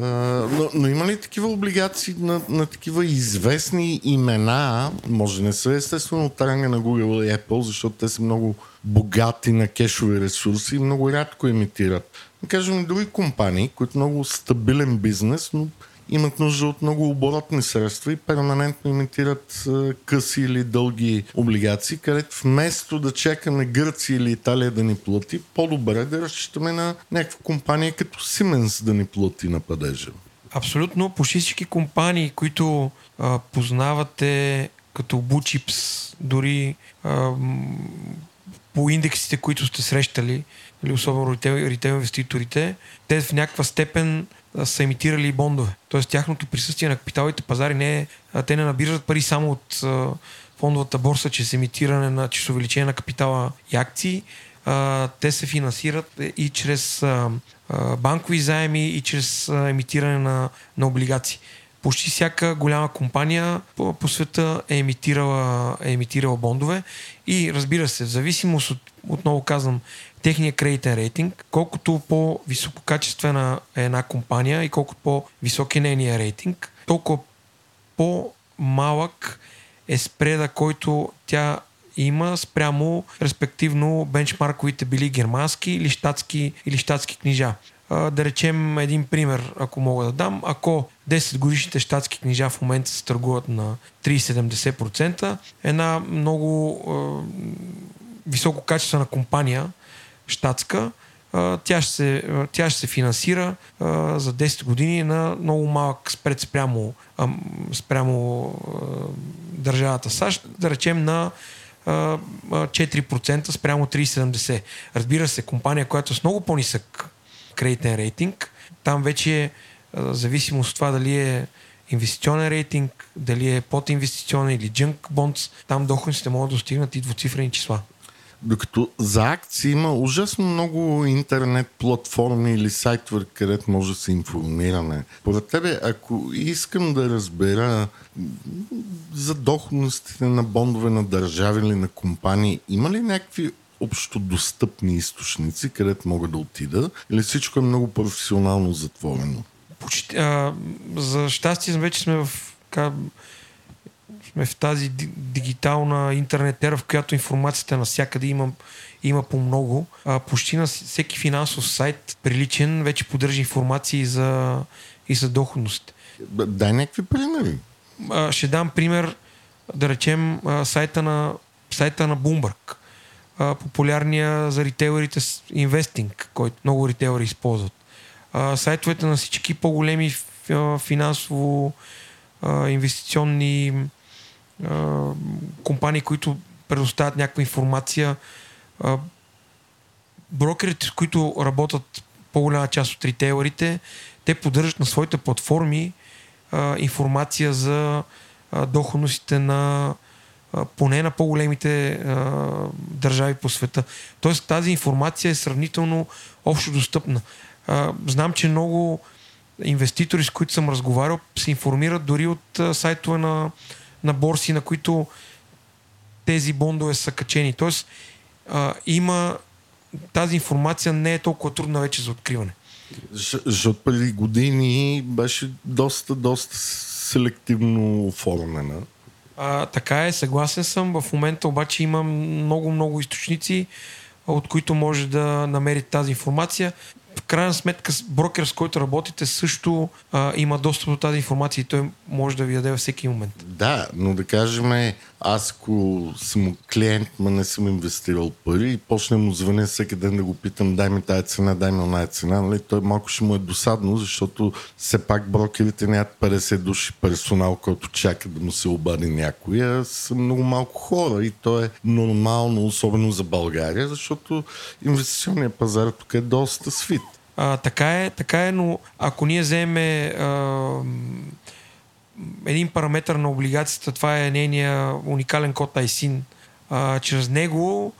Но, но има ли такива облигации на, на такива известни имена? Може не са естествено от ранга на Google и Apple, защото те са много богати на кешови ресурси и много рядко имитират. Да кажем, други компании, които много стабилен бизнес, но имат нужда от много оборотни средства и перманентно имитират къси или дълги облигации, където вместо да чакаме Гърция или Италия да ни плати, по-добре да разчитаме на някаква компания като Siemens да ни плати на падежа. Абсолютно. Почти всички компании, които а, познавате като Buchips, дори а, по индексите, които сте срещали, или особено ритейл, ритейл инвеститорите, те в някаква степен са емитирали бондове. Тоест тяхното присъствие на капиталите пазари не е, те не набират пари само от фондовата борса, че с емитиране на, че с увеличение на капитала и акции, те се финансират и чрез банкови заеми, и чрез а, емитиране на, на облигации. Почти всяка голяма компания по, по света е емитирала, е емитирала бондове и разбира се, в зависимост от, отново казвам, техния кредитен рейтинг, колкото по-висококачествена е една компания и колкото по-висок е нейния рейтинг, толкова по-малък е спреда, който тя има спрямо респективно бенчмарковите били германски или щатски, или щатски книжа. Да речем един пример, ако мога да дам. Ако 10 годишните щатски книжа в момента се търгуват на 30-70%, една много е, висококачествена компания, щатска, тя ще, се, тя ще се финансира а, за 10 години на много малък спред спрямо, а, спрямо а, държавата САЩ, да речем на 4% спрямо 3,70. Разбира се, компания, която е с много по-нисък кредитен рейтинг, там вече е зависимост от това дали е инвестиционен рейтинг, дали е подинвестиционен или джънк бондс, там доходите могат да достигнат и двуцифрени числа. Докато за акции има ужасно много интернет платформи или сайтове, където може да се информираме. Поред тебе, ако искам да разбера за доходностите на бондове на държави или на компании, има ли някакви общо достъпни източници, където мога да отида, или всичко е много професионално затворено? Почти, а, за щастие вече сме в сме в тази дигитална интернет ера, в която информацията навсякъде има, има по много. А, почти на всеки финансов сайт, приличен, вече поддържа информации за, и за доходност. Дай някакви примери. А, ще дам пример, да речем, а, сайта на, сайта на Bloomberg. А, популярния за ритейлерите инвестинг, който много ритейлери използват. А, сайтовете на всички по-големи финансово а, инвестиционни компании, които предоставят някаква информация. Брокерите, с които работят по-голяма част от ритейлерите, те поддържат на своите платформи информация за а, доходностите на поне на по-големите а, държави по света. Тоест тази информация е сравнително общо достъпна. А, знам, че много инвеститори, с които съм разговарял, се информират дори от а, сайтове на на борси, на които тези бондове са качени. Тоест, а, има тази информация не е толкова трудна вече за откриване. Защото преди години беше доста, доста селективно оформена. А, така е, съгласен съм. В момента обаче има много, много източници, от които може да намери тази информация крайна сметка брокер, с който работите, също а, има достъп до тази информация и той може да ви даде във всеки момент. Да, но да кажем, аз ако съм клиент, ма не съм инвестирал пари и почне му звъня всеки ден да го питам, дай ми тази цена, дай ми оная цена, нали? той малко ще му е досадно, защото все пак брокерите нямат 50 души персонал, който чака да му се обади някой, а са много малко хора и то е нормално, особено за България, защото инвестиционният пазар тук е доста свит. А, така, е, така е, но ако ние вземем един параметр на облигацията, това е нейния уникален код ISIN. А, чрез него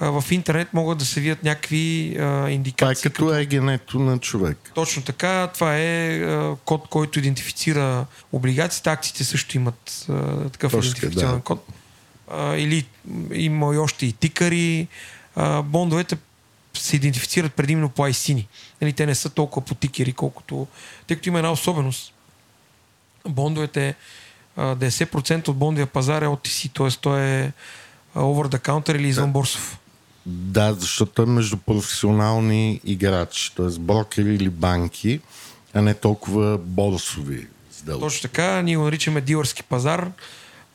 а, в интернет могат да се видят някакви а, индикации. Това е като, егенето на човек. Точно така. Това е а, код, който идентифицира облигациите. Акциите също имат а, такъв Точно, идентификационен да. код. А, или има и още и тикари. А, бондовете се идентифицират предимно по ISIN. Нали, те не са толкова по тикери, колкото... Тъй като има една особеност. Бондовете, 90% от бондовия пазар е OTC, т.е. той е over the counter или извън борсов. Да, защото е между професионални играчи, т.е. брокери или банки, а не толкова борсови сделки. Точно така, ние го наричаме дилърски пазар,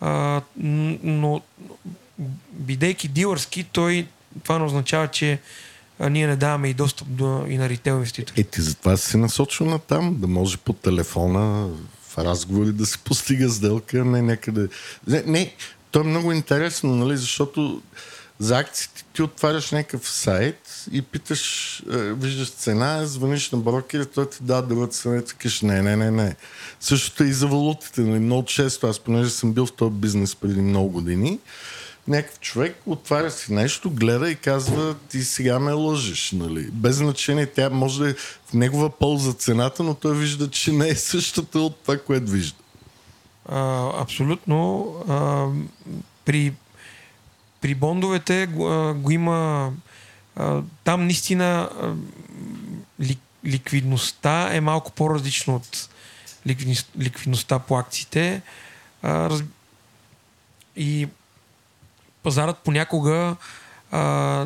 а, но бидейки дилърски, той това не означава, че а ние не даваме и достъп до, и на ритейл инвеститори. Е, ти затова се насочва на там, да може по телефона в разговори да се постига сделка, не някъде. Не, не то е много интересно, нали, защото За акциите ти отваряш някакъв сайт и питаш, е, виждаш цена, звъниш на брокера, той ти дава друга цена и ти кажеш, не, не, не, не. Същото е и за валутите. Нали? Много често, аз понеже съм бил в този бизнес преди много години, някакъв човек отваря си нещо, гледа и казва, ти сега ме лъжеш, нали? Без значение, тя може да е в негова полза цената, но той вижда, че не е същата от това, което вижда. А, абсолютно. А, при, при бондовете го, го има. А, там наистина а, ли, ликвидността е малко по-различна от ликвидност, ликвидността по акциите. А, раз, и пазарът понякога а,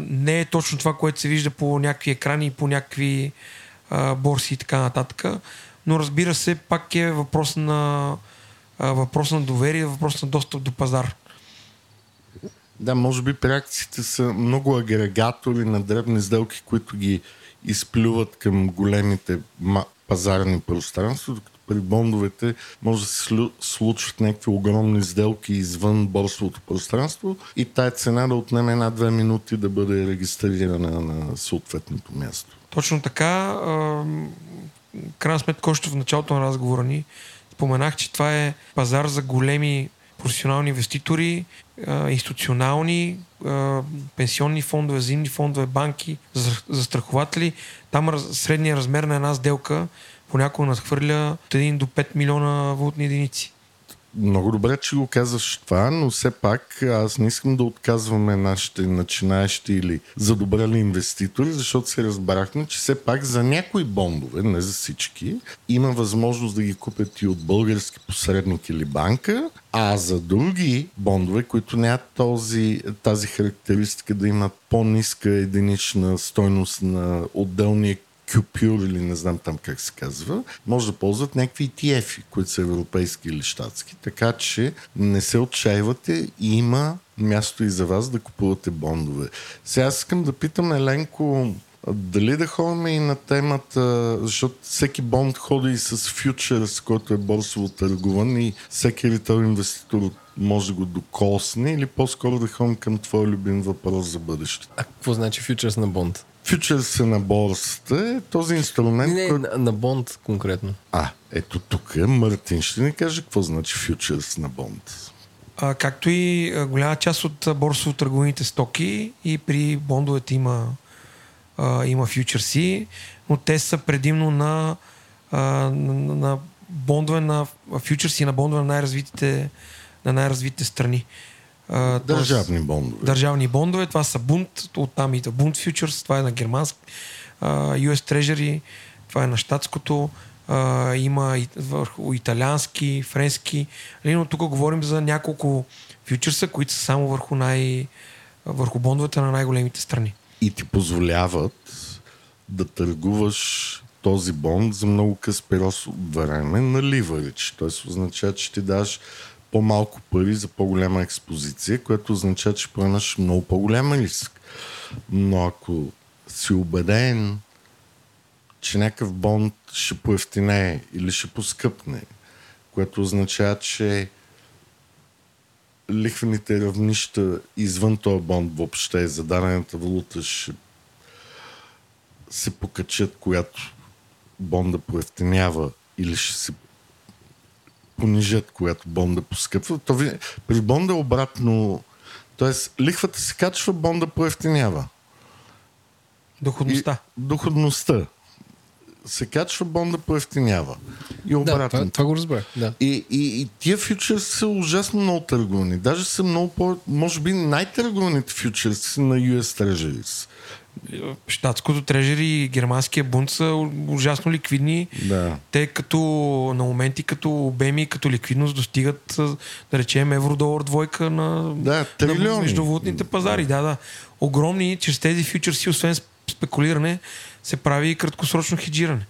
не е точно това, което се вижда по някакви екрани и по някакви а, борси и така нататък. Но разбира се, пак е въпрос на, а, въпрос на доверие, въпрос на достъп до пазар. Да, може би при акциите са много агрегатори на дребни сделки, които ги изплюват към големите пазарни пространства, при бондовете може да се случват някакви огромни сделки извън борсовото пространство и тая цена да отнеме една-две минути да бъде регистрирана на съответното място. Точно така. Крайна сметка, още в началото на разговора ни споменах, че това е пазар за големи професионални инвеститори, институционални, пенсионни фондове, зимни фондове, банки, застрахователи. Там средният размер на една сделка понякога надхвърля от 1 до 5 милиона валутни единици. Много добре, че го казваш това, но все пак аз не искам да отказваме нашите начинаещи или задобрели инвеститори, защото се разбрахме, че все пак за някои бондове, не за всички, има възможност да ги купят и от български посредник или банка, а за други бондове, които нямат този, тази характеристика да имат по-ниска единична стойност на отделния Кюпюр или не знам там как се казва, може да ползват някакви ETF, които са европейски или щатски. Така че не се отчаивате, има място и за вас да купувате бондове. Сега искам да питам Еленко, дали да ходим и на темата, защото всеки бонд ходи и с фьючерс, който е борсово търгуван и всеки ритейл инвеститор може да го докосне или по-скоро да ходим към твой любим въпрос за бъдеще. А какво значи фьючерс на бонд? Фьючерс на борсата е този инструмент, не, който... на, на бонд конкретно. А, ето тук Мартин ще ни каже какво значи фьючерс на бонд. А, както и голяма част от борсово търговените стоки и при бондовете има, а, има фьючерси, но те са предимно на, а, на, на бондове на фьючерси на бондове на най-развитите, на най-развитите страни. Държавни бондове. Държавни бондове. Това са Бунт, оттам и Бунт Futures, това е на германск. US Treasury, това е на щатското. Uh, има и, върху италиански, френски. Нали, но тук говорим за няколко фьючерса, които са само върху, най, върху бондовете на най-големите страни. И ти позволяват да търгуваш този бонд за много къс период от време на ливарич. Тоест означава, че ти даш по-малко пари за по-голяма експозиция, което означава, че поемаш много по-голям риск. Но ако си убеден, че някакъв бонд ще поевтине или ще поскъпне, което означава, че лихвените равнища извън този бонд въобще за дадената валута ще се покачат, когато бонда поевтинява или ще се понижат, когато бонда поскъпва. То ви... При бонда обратно, т.е. лихвата се качва, бонда поевтинява. Доходността. И, доходността се качва, бонда поевтинява. И обратно. Да, това, това го разбрах. Да. И, и, и тия фьючерси са ужасно много търгувани. Даже са много по... Може би най-търгуваните фьючерси на US Treasuries щатското трежери и германския бунт са ужасно ликвидни. Да. Те като на моменти, като обеми, като ликвидност достигат, да речем, евро-долар двойка на, да, на междувалутните пазари. Да, да. Огромни, чрез тези фьючерси, освен спекулиране, се прави и краткосрочно хеджиране.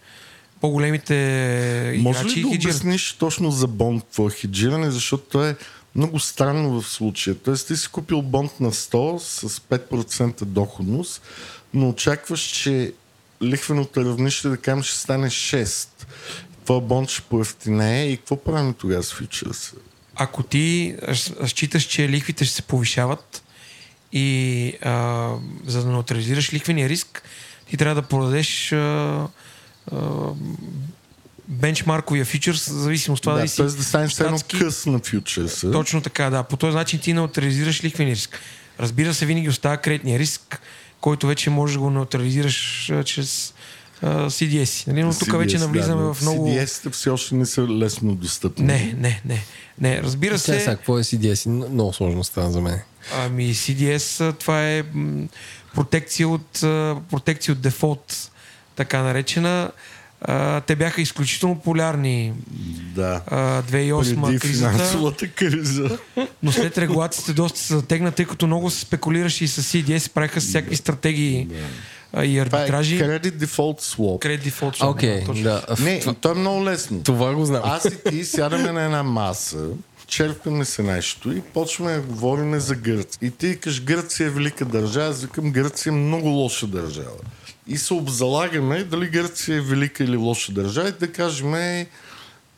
По-големите Може ли да хеджират. обясниш точно за бонд какво е хеджиране, защото то е много странно в случая. Тоест ти си купил бонд на 100 с 5% доходност, но очакваш, че лихвеното равнище, да кажем, ще стане 6. Това бонд ще поевтинее и какво правим тогава с фьючерса? Ако ти считаш, че лихвите ще се повишават И а, за да неутрализираш ликвения риск, ти трябва да продадеш а, а, бенчмарковия фьючерс, в зависимост от това Да, дали си т.е. да станеш едно щатски- къс на фьючерса. Точно така, да. По този начин ти неутрализираш лихвения риск. Разбира се, винаги остава кредитния риск, който вече можеш да го неутрализираш а, чрез а, CDS. Нали? Но тук вече навлизаме да, в много... CDS-те все още не са лесно достъпни. Не, не, не. Не, разбира Сега, сега, се, какво е CDS? Много сложно стана за мен. ами CDS това е протекция от, протекция от дефолт, така наречена. А, те бяха изключително полярни Да. а, 2008 Преди кризата. финансовата криза. Но след регулациите доста се затегна, тъй като много се спекулираше и с CDS, правиха всякакви стратегии а, и Това е арбитражи. Credit Default Swap. Credit default swap, Окей, да, точно. да. Не, Това, то е много лесно. това го знам. Аз и ти сядаме на една маса, черпиме се нещо и почваме да говорим за Гърция. И ти викаш, Гърция е велика държава, аз викам, Гърция е много лоша държава. И се обзалагаме дали Гърция е велика или лоша държава и да кажем, «Ей,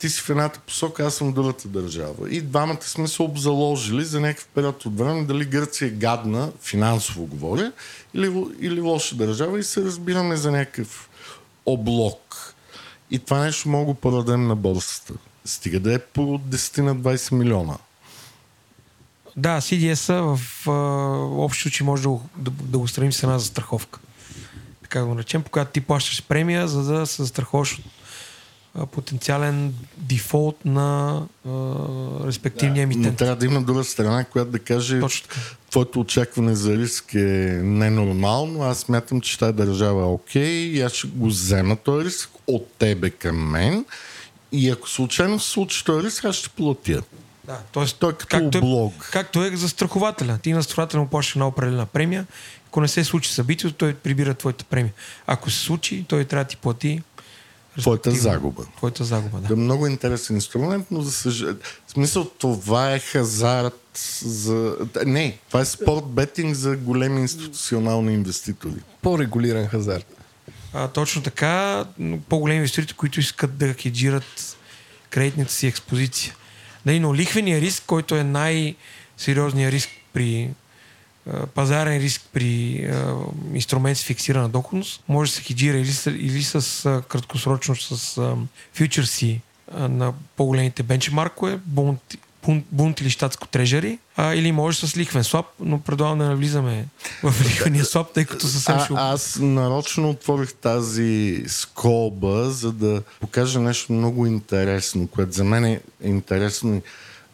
ти си в едната посока, аз съм в другата държава. И двамата сме се обзаложили за някакъв период от време дали Гърция е гадна, финансово говоря, или, или лоша държава и се разбираме за някакъв облог. И това нещо мога го продадем на борсата. Стига да е по 10 на 20 милиона. Да, CDS-а в а, общи случаи може да, да, да го сравним с една застраховка. Така да го наречем, по която ти плащаш премия, за да се застраховаш от потенциален дефолт на а, респективния Но емитент. трябва да има друга страна, която да каже Точно твоето очакване за риск е ненормално. Аз смятам, че тази държава е окей и аз ще го взема този риск от тебе към мен. И ако случайно се случи този риск, аз ще платя. Да, тоест, Той е като както, облог. Е, както е за страхователя. Ти на застрахователя му плащаш една определена премия. Ако не се случи събитието, той прибира твоята премия. Ако се случи, той трябва да ти плати Твоята загуба. Твоята загуба, да. Да, много интересен инструмент, но за съжаление. В смисъл, това е хазарт за... Не, това е спорт бетинг за големи институционални инвеститори. По-регулиран хазарт. А, точно така, но по-големи инвеститори, които искат да хеджират кредитната си експозиция. Нали, но лихвения риск, който е най-сериозният риск при пазарен риск при инструмент с фиксирана доходност, може да се хеджира или с, или с краткосрочно с фьючерси на по-големите бенчмаркове, бунт, бунт, бунт или щатско трежери, а, или може с лихвен слаб, но предлагам да навлизаме в лихвения слаб, тъй като съвсем ще... Аз нарочно отворих тази скоба, за да покажа нещо много интересно, което за мен е интересно.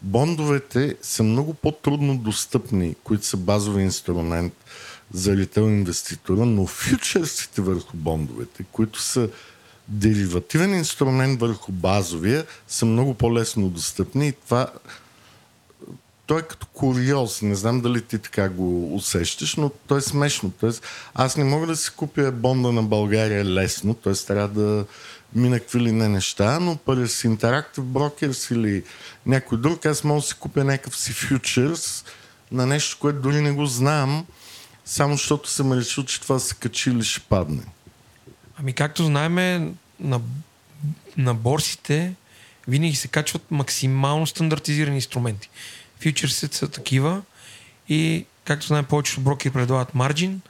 Бондовете са много по-трудно достъпни, които са базови инструмент за ритейл инвеститора, но фьючерсите върху бондовете, които са деривативен инструмент върху базовия, са много по-лесно достъпни и това той е като куриоз. Не знам дали ти така го усещаш, но то е смешно. Тоест, аз не мога да си купя бонда на България лесно, т.е. трябва да мина какви ли не неща, но през Interactive Brokers или някой друг, аз мога да си купя някакъв си фьючерс на нещо, което дори не го знам, само защото съм решил, че това се качи или ще падне. Ами както знаеме, на, на борсите винаги се качват максимално стандартизирани инструменти. Фьючерсите са такива и както знаем повечето брокери предлагат марджин,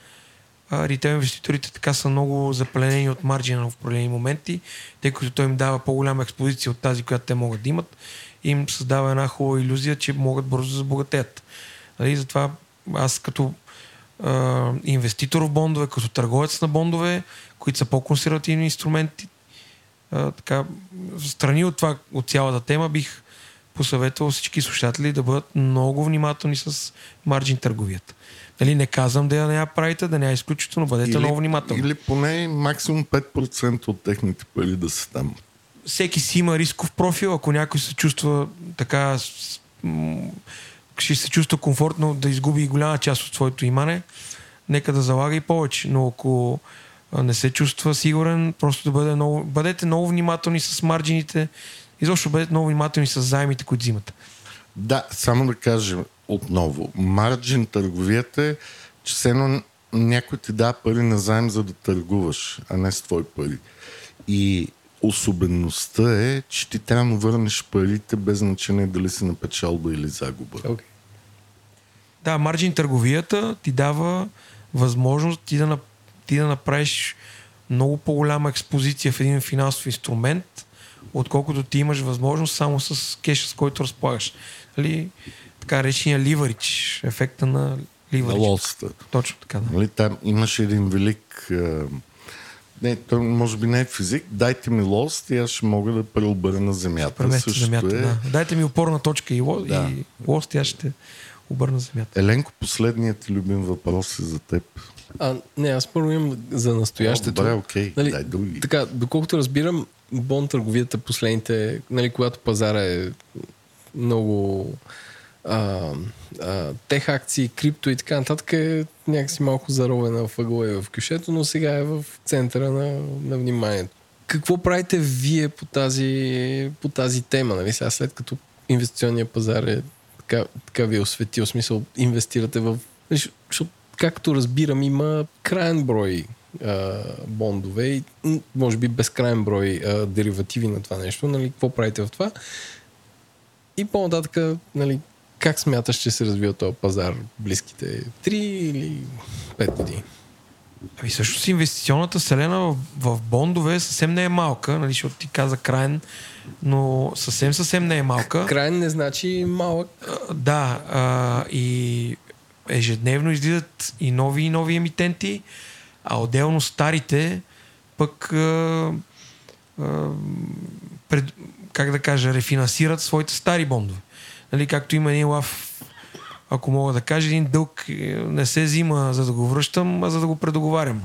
ритейл инвеститорите така са много запленени от марджина в определени моменти, тъй като той им дава по-голяма експозиция от тази, която те могат да имат и им създава една хубава иллюзия, че могат бързо да забогатеят. Нали? Затова аз като а, инвеститор в бондове, като търговец на бондове, които са по-консервативни инструменти, а, така, страни от това, от цялата тема, бих посъветвал всички слушатели да бъдат много внимателни с марджин търговията. Нали, не казвам да я не я правите, да не я изключите, но бъдете много внимателни. Или поне максимум 5% от техните пари да са там. всеки си има рисков профил, ако някой се чувства така, ще се чувства комфортно да изгуби голяма част от своето имане, нека да залага и повече. Но ако не се чувства сигурен, просто да бъде много, бъдете много внимателни с марджините, изобщо бъдете много внимателни с заемите, които взимате. Да, само да кажем отново. Марджин търговията е, че все едно някой ти дава пари на заем, за да търгуваш, а не с твои пари. И особеността е, че ти трябва да върнеш парите без значение дали си на печалба или загуба. Okay. Да, марджин търговията ти дава възможност ти да, ти да направиш много по-голяма експозиция в един финансов инструмент, отколкото ти имаш възможност само с кеша, с който разполагаш. Нали, така речения ливарич, ефекта на На ливарич. лоста. Точно така, да. Нали, там имаше един велик... Не, той може би не е физик. Дайте ми лост и аз ще мога да преобърна земята. Премести Същото земята. е. Да. Дайте ми опорна точка и, ло, Да. и лост, и аз ще обърна земята. Еленко, последният ти любим въпрос е за теб. А, не, аз първо имам за настоящето. Добре, окей. Нали, Дай други. Така, доколкото разбирам, бон търговията последните, нали, когато пазара е много а, а, тех акции, крипто и така нататък е някакси малко заровена в ъгъла и в кюшето, но сега е в центъра на, на вниманието. Какво правите вие по тази, по тази тема? Нали? Сега след като инвестиционния пазар е така, така ви е осветил, смисъл инвестирате в... нали, Защото, както разбирам, има крайен брой а, бондове и може би безкрайен брой а, деривативи на това нещо. Нали? Какво правите в това? И по-нататък, нали, как смяташ, че се развива този пазар близките 3 или 5 години? Ами също с инвестиционната вселена в, в бондове съвсем не е малка, нали, защото ти каза крайен, но съвсем съвсем не е малка. Крайен не значи малък. А, Да, а, и ежедневно излизат и нови и нови емитенти, а отделно старите пък а, а, пред, как да кажа, рефинансират своите стари бондове. Нали, както има един лав, ако мога да кажа, един дълг е, не се взима за да го връщам, а за да го предоговарям.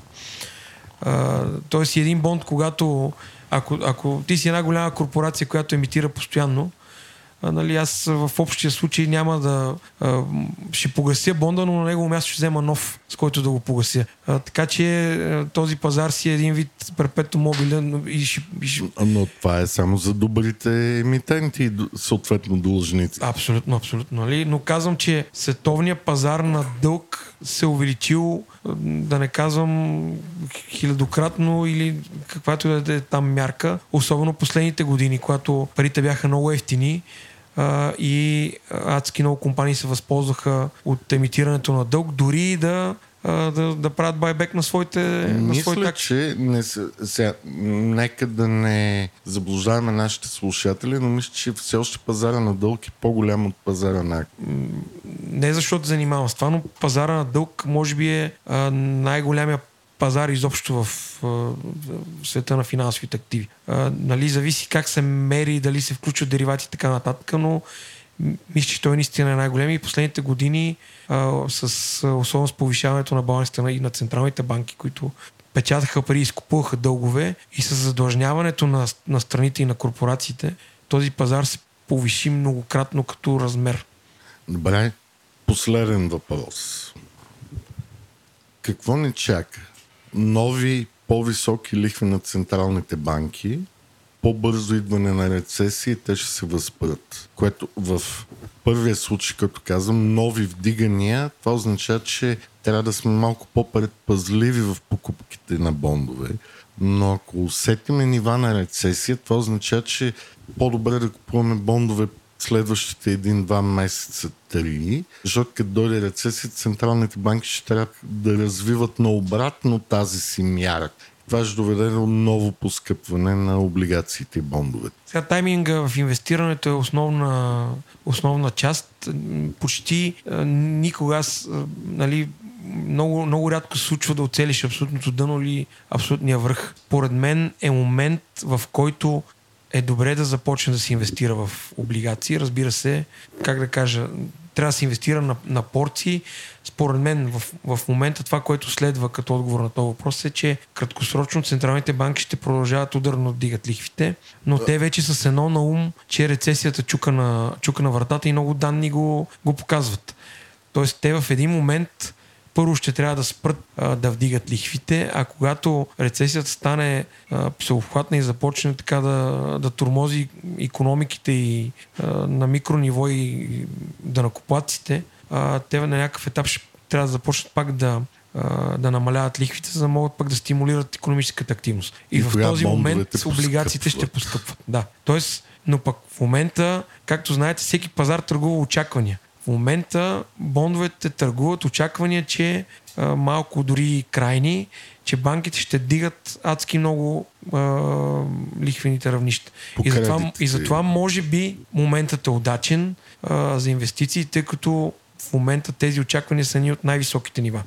Тоест един бонд, когато ако, ако ти си една голяма корпорация, която емитира постоянно, а, нали, аз в общия случай няма да а, ще погася бонда, но на негово място ще взема нов, с който да го погася. А, така че а, този пазар си е един вид перпето мобилен и ще, и ще Но това е само за добрите емитенти и съответно длъжници. Абсолютно, абсолютно. Нали? Но казвам, че световният пазар на дълг се е увеличил, да не казвам хилядократно или каквато и да е там мярка, особено последните години, когато парите бяха много ефтини а, и адски много компании се възползваха от емитирането на дълг, дори и да, да, да правят байбек на своите, на своите Мисля, че не сега, нека да не заблуждаваме нашите слушатели, но мисля, че все още пазара на дълг е по-голям от пазара на акции. не защото занимавам с това, но пазара на дълг може би е най-голямия пазар изобщо в, в света на финансовите активи. А, нали, зависи как се мери, дали се включват деривати и така нататък, но мисля, че той наистина е най-голям и последните години а, с, особено с повишаването на балансите и на централните банки, които печатаха пари изкупуваха дългове и с задлъжняването на, на страните и на корпорациите, този пазар се повиши многократно като размер. Добре, последен въпрос. Какво ни чака? Нови, по-високи лихви на централните банки, по-бързо идване на рецесия и те ще се възпрат. Което в първия случай, като казвам, нови вдигания, това означава, че трябва да сме малко по-предпазливи в покупките на бондове. Но ако усетиме нива на рецесия, това означава, че по-добре да купуваме бондове следващите един-два месеца, три, защото като дойде рецесия, централните банки ще трябва да развиват наобратно тази си мярка. Това ще доведе до ново поскъпване на облигациите и бондовете. Сега тайминга в инвестирането е основна, основна част. Почти никога аз, нали, много, много рядко се случва да оцелиш абсолютното дъно или абсолютния връх. Поред мен е момент, в който е добре да започне да се инвестира в облигации. Разбира се, как да кажа, трябва да се инвестира на, на порции. Според мен в, в момента това, което следва като отговор на този въпрос е, че краткосрочно централните банки ще продължават ударно да дигат лихвите, но те вече с едно на ум, че рецесията чука на, чука на вратата и много данни го, го показват. Тоест те в един момент първо ще трябва да спрат а, да вдигат лихвите, а когато рецесията стане а, всеобхватна и започне така да, да турмози економиките и а, на микрониво и да накоплаците, а, те на някакъв етап ще трябва да започнат пак да, да намаляват лихвите, за да могат пък да стимулират економическата активност. И, И в този момент облигациите ще поскъпват. поскъпват. Да. Тоест, но пък в момента, както знаете, всеки пазар търгува очаквания. В момента бондовете търгуват очаквания, че а, малко дори крайни, че банките ще дигат адски много а, лихвените равнища. По И затова, и затова може би моментът е удачен а, за инвестиции, тъй като в момента тези очаквания са ни от най-високите нива.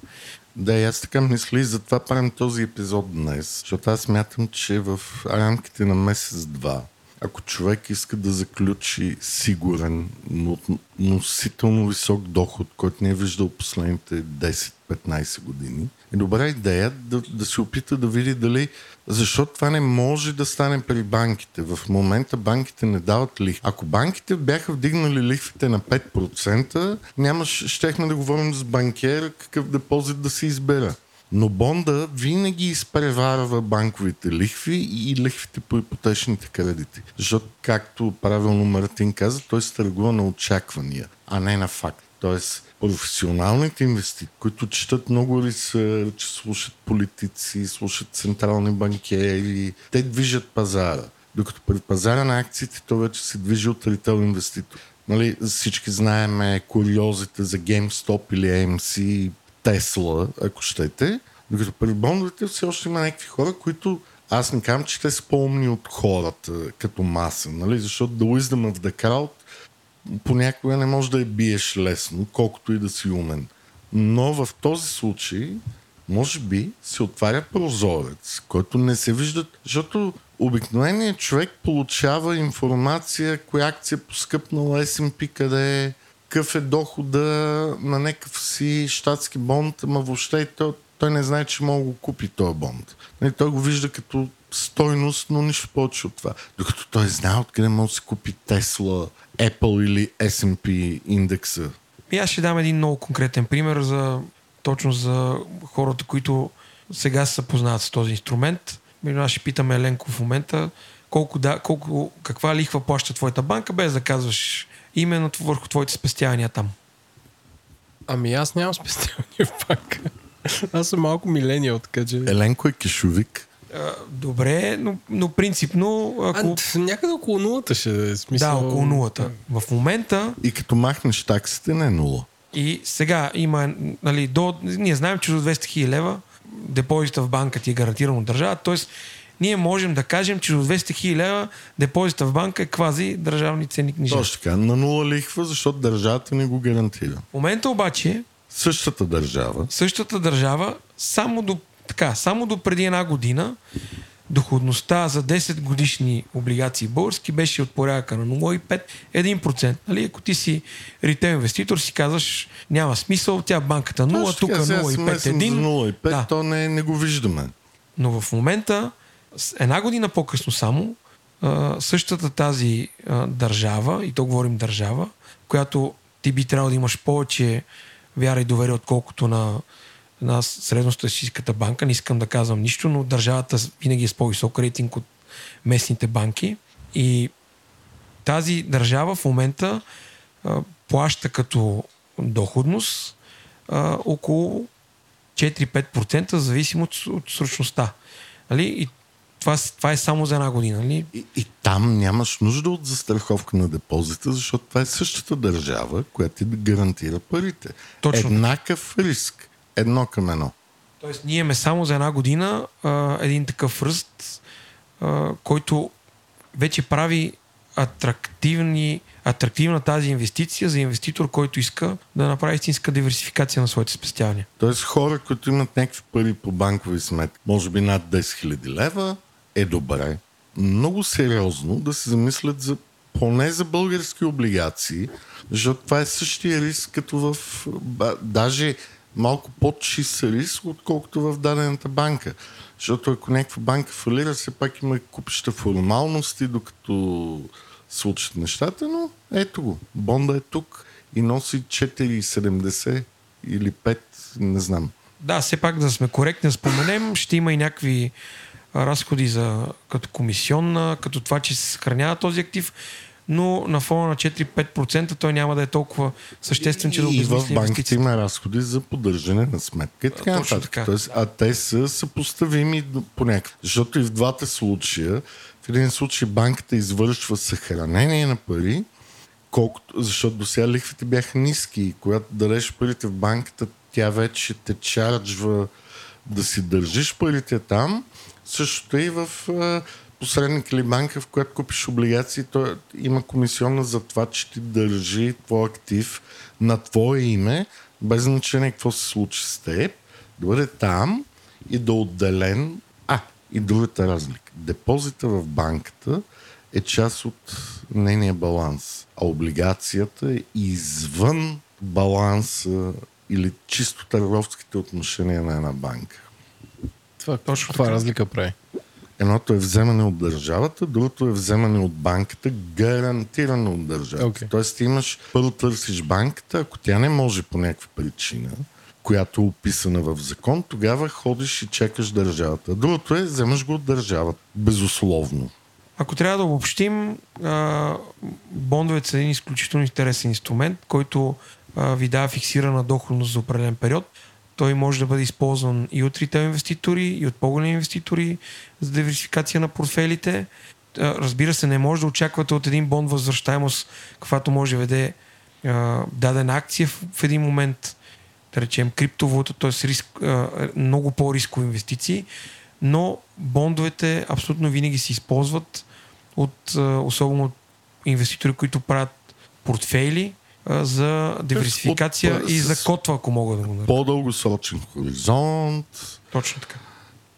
Да, и аз така мисля и затова правим този епизод днес, защото аз смятам, че в рамките на месец-два, ако човек иска да заключи сигурен, но относително висок доход, който не е виждал последните 10-15 години, е добра идея да, да се опита да види дали, защото това не може да стане при банките. В момента банките не дават лихви. Ако банките бяха вдигнали лихвите на 5%, нямаше, щехме да говорим с банкер какъв депозит да се избера. Но бонда винаги изпреварва банковите лихви и лихвите по ипотечните кредити. Защото, както правилно Мартин каза, той се търгува на очаквания, а не на факт. Тоест, професионалните инвеститори, които четат много ресърч, слушат политици, слушат централни банкери, те движат пазара. Докато при пазара на акциите то вече се движи от ритейл инвеститор. Нали, всички знаеме куриозите за GameStop или AMC, Тесла, ако щете. Докато при бондовете все още има някакви хора, които аз не казвам, че те са по-умни от хората като маса, нали? защото the wisdom of the crowd понякога не може да я биеш лесно, колкото и да си умен. Но в този случай, може би, се отваря прозорец, който не се вижда, защото обикновеният човек получава информация, коя акция е поскъпнала S&P, къде е, какъв е дохода на някакъв си щатски бонд, ама въобще той, той не знае, че мога да го купи този бонд. Нали, той го вижда като стойност, но нищо повече от това. Докато той знае откъде може да се купи Тесла, Apple или S&P индекса. И аз ще дам един много конкретен пример за точно за хората, които сега се познават с този инструмент. Нас ще питаме Еленко в момента колко, да, колко, каква лихва плаща твоята банка, без да казваш именно върху твоите спестявания там. Ами аз нямам спестявания в банка. Аз съм малко милениал, така че... Еленко е кешовик. А, добре, но, но принципно, ако... А, някъде около нулата ще е смисъл. Да, около нулата. В момента И като махнеш таксите, не е нула. и сега има, нали, до, ние знаем, че до 200 000 лева депозита в банка ти е гарантиран от държавата, т.е. ние можем да кажем, че до 200 000 лева депозита в банка е квази държавни ценни книжа. Точно така, на нула лихва, защото държавата не го гарантира. В момента обаче Същата държава същата държава само до, така, само до преди една година доходността за 10 годишни облигации български беше от порядъка на 0,5 1%. Нали? Ако ти си ритейл инвеститор, си казваш няма смисъл, тя банката 0, Точно тук така, сега 0,5 смесвам за 1. 0,5, Да. то не, не го виждаме. Но в момента, една година по-късно само, същата тази държава, и то говорим държава, която ти би трябвало да имаш повече вяра и доверие, отколкото на, на средностатистическата банка. Не искам да казвам нищо, но държавата винаги е с по-висок рейтинг от местните банки. И тази държава в момента а, плаща като доходност а, около 4-5% в зависимост от срочността. Нали? И това, това е само за една година. Нали? И, и там нямаш нужда от застраховка на депозита, защото това е същата държава, която ти гарантира парите. Точно. Еднакъв риск. Едно към едно. Тоест, ние имаме само за една година а, един такъв ръст, а, който вече прави атрактивни, атрактивна тази инвестиция за инвеститор, който иска да направи истинска диверсификация на своите спестявания. Тоест хора, които имат някакви пари по банкови сметки, може би над 10 000 лева, е добре. Много сериозно да се замислят за поне за български облигации, защото това е същия риск като в... Даже малко по-чист риск, отколкото в дадената банка. Защото ако някаква банка фалира, все пак има купища формалности, докато случат нещата, но ето го. Бонда е тук и носи 4,70 или 5, не знам. Да, все пак да сме коректни, споменем, ще има и някакви разходи за, като комисионна, като това, че се съхранява този актив, но на фона на 4-5% той няма да е толкова съществен, че да и в обезмисли банките има разходи за поддържане на сметка и така точно нататък. така. Тоест, а те са съпоставими по някакъв. Защото и в двата случая, в един случай банката извършва съхранение на пари колкото, защото до сега лихвите бяха ниски и когато дадеш парите в банката, тя вече те чарджва да си държиш парите там. Същото е и в посредник или банка, в която купиш облигации, то има комисионна за това, че ти държи твой актив на твое име, без значение какво се случи с теб, да бъде там и да отделен. А, и другата разлика. Депозита в банката е част от нейния баланс, а облигацията е извън баланса или чисто търговските отношения на една банка. Това, Точно каква разлика прави? Едното е вземане от държавата, другото е вземане от банката, гарантирано от държавата. Okay. Тоест ти имаш, първо търсиш банката, ако тя не може по някаква причина, която е описана в закон, тогава ходиш и чекаш държавата. Другото е, вземаш го от държавата, безусловно. Ако трябва да обобщим, бондовете са един изключително интересен инструмент, който ви дава фиксирана доходност за определен период. Той може да бъде използван и от ритейл инвеститори, и от по-големи инвеститори за диверсификация на портфелите. Разбира се, не може да очаквате от един бонд възвръщаемост, каквато може да веде дадена акция в, един момент, да речем криптовалута, т.е. Риск, много по-рискови инвестиции, но бондовете абсолютно винаги се използват от, особено от инвеститори, които правят портфейли, за диверсификация от, и за котва, ако мога да го нарека. По-дългосрочен хоризонт. Точно така.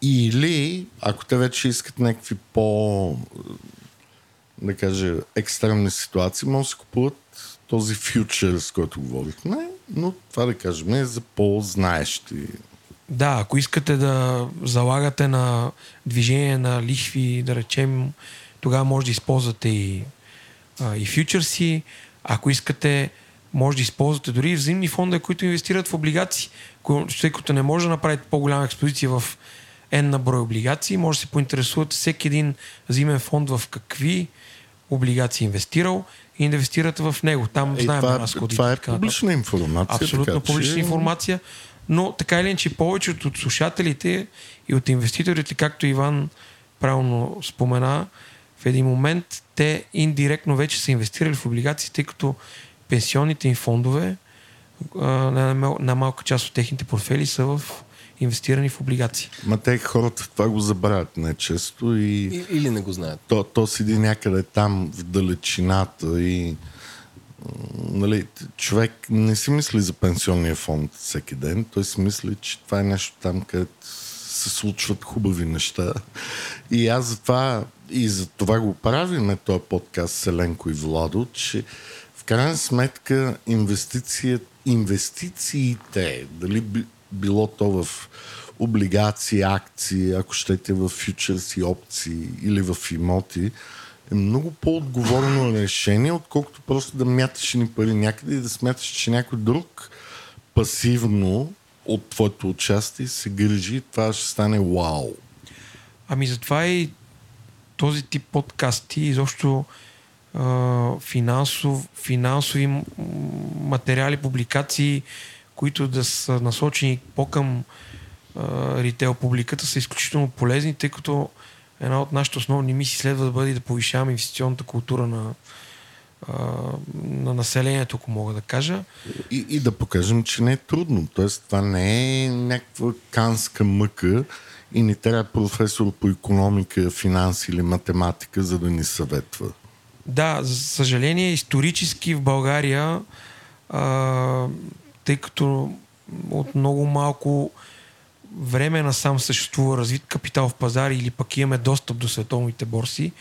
Или, ако те вече искат някакви по да кажа, екстремни ситуации, може да се купуват този фьючер, с който говорихме, но това да кажем е за по-знаещи. Да, ако искате да залагате на движение на лихви, да речем, тогава може да използвате и, а, и фьючерси. Ако искате може да използвате дори и взаимни фондове, които инвестират в облигации. Тъй като не може да направите по-голяма експозиция в N на брой облигации, може да се поинтересувате всеки един взимен фонд в какви облигации е инвестирал и инвестирате в него. Там е, знаем това, разходите. Това е публична информация. Абсолютно така, публична че... информация. Но така или иначе повечето от слушателите и от инвеститорите, както Иван правилно спомена, в един момент те индиректно вече са инвестирали в облигации, тъй като пенсионните им фондове, на, на малка част от техните портфели са в инвестирани в облигации. Ма те хората това го забравят най-често и... и... Или не го знаят. То, то седи някъде там в далечината и нали, човек не си мисли за пенсионния фонд всеки ден. Той си мисли, че това е нещо там, където се случват хубави неща. И аз за това и за това го правим този подкаст Селенко и Владо, че крайна сметка инвестициите, дали било то в облигации, акции, ако щете в фьючерси, опции или в имоти, е много по-отговорно решение, отколкото просто да мяташ ни пари някъде и да смяташ, че някой друг пасивно от твоето участие се грижи това ще стане вау. Ами затова и този тип подкасти изобщо финансов, финансови материали, публикации, които да са насочени по-към ритейл публиката, са изключително полезни, тъй като една от нашите основни мисии следва да бъде да повишаваме инвестиционната култура на, на населението, ако мога да кажа. И, и да покажем, че не е трудно. Тоест, това не е някаква канска мъка и не трябва професор по економика, финанси или математика, за да ни съветва. Да, за съжаление, исторически в България, а, тъй като от много малко време насам съществува развит капитал в пазари или пък имаме достъп до световните борси,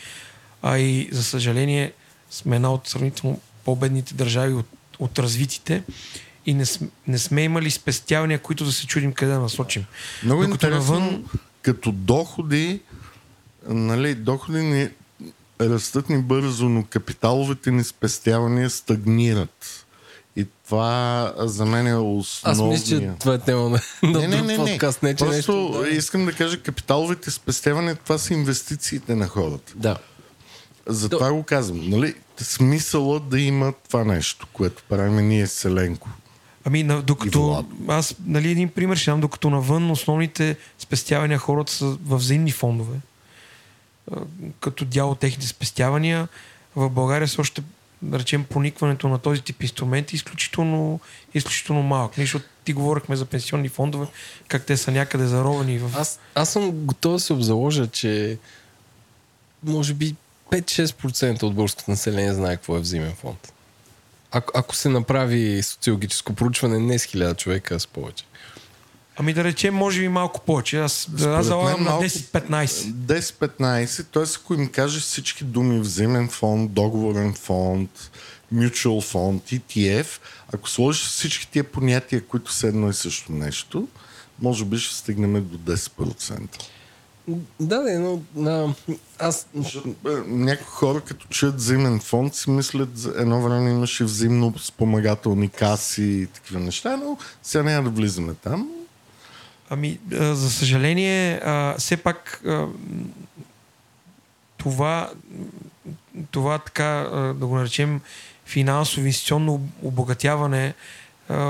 а и за съжаление сме една от сравнително по-бедните държави от, от развитите и не, не сме имали спестявания, които да се чудим къде да насочим. Много Докато интересно, навън... като доходи, нали, доходи не, растат ни бързо, но капиталовите ни спестявания стагнират. И това за мен е основния... Аз мисля, че това е тема на, не, не, не, подкаст. Не, че Просто нещо, да. искам да кажа, капиталовите спестявания, това са инвестициите на хората. Да. Затова То... го казвам. Нали? Смисъла да има това нещо, което правим ние с Селенко. Ами, на, докато аз, нали, един пример ще дам, докато навън основните спестявания хората са в взаимни фондове като дял от техните спестявания. В България са още да речем, проникването на този тип инструменти е изключително, изключително малък. Нещо, ти говорихме за пенсионни фондове, как те са някъде заровени в... Аз, аз съм готов да се обзаложа, че може би 5-6% от българското население знае какво е взимен фонд. Ако, ако се направи социологическо проучване не с 1000 човека, а с повече. Ами да речем, може би малко повече. Аз, аз залагам на 10-15. 10-15, т.е. ако им кажеш всички думи взаимен фонд, договорен фонд, mutual фонд, ETF, ако сложиш всички тия понятия, които са едно и също нещо, може би ще стигнем до 10%. Да, да, но а, аз... Някои хора, като чуят взаимен фонд, си мислят, за едно време имаше взаимно спомагателни каси и такива неща, но сега няма да влизаме там. Ами, за съжаление, все пак това, това така, да го наречем, финансово инвестиционно обогатяване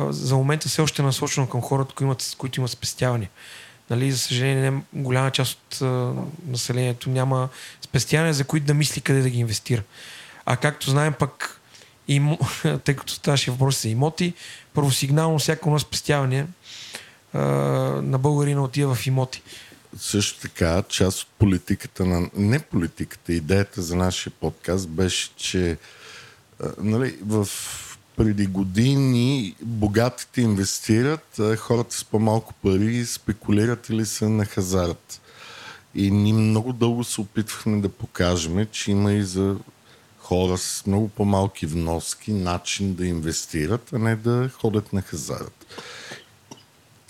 за момента все още е насочено към хората, които имат, които имат спестявания. Нали, за съжаление, голяма част от а, населението няма спестявания, за които да мисли къде да ги инвестира. А както знаем пък, имо, тъй като ставаше въпрос за имоти, първосигнално всяко едно спестяване на българина отива в имоти. Също така, част от политиката на... Не политиката, идеята за нашия подкаст беше, че нали, в преди години богатите инвестират, хората с по-малко пари спекулират или са на хазарт. И ние много дълго се опитвахме да покажем, че има и за хора с много по-малки вноски начин да инвестират, а не да ходят на хазарт.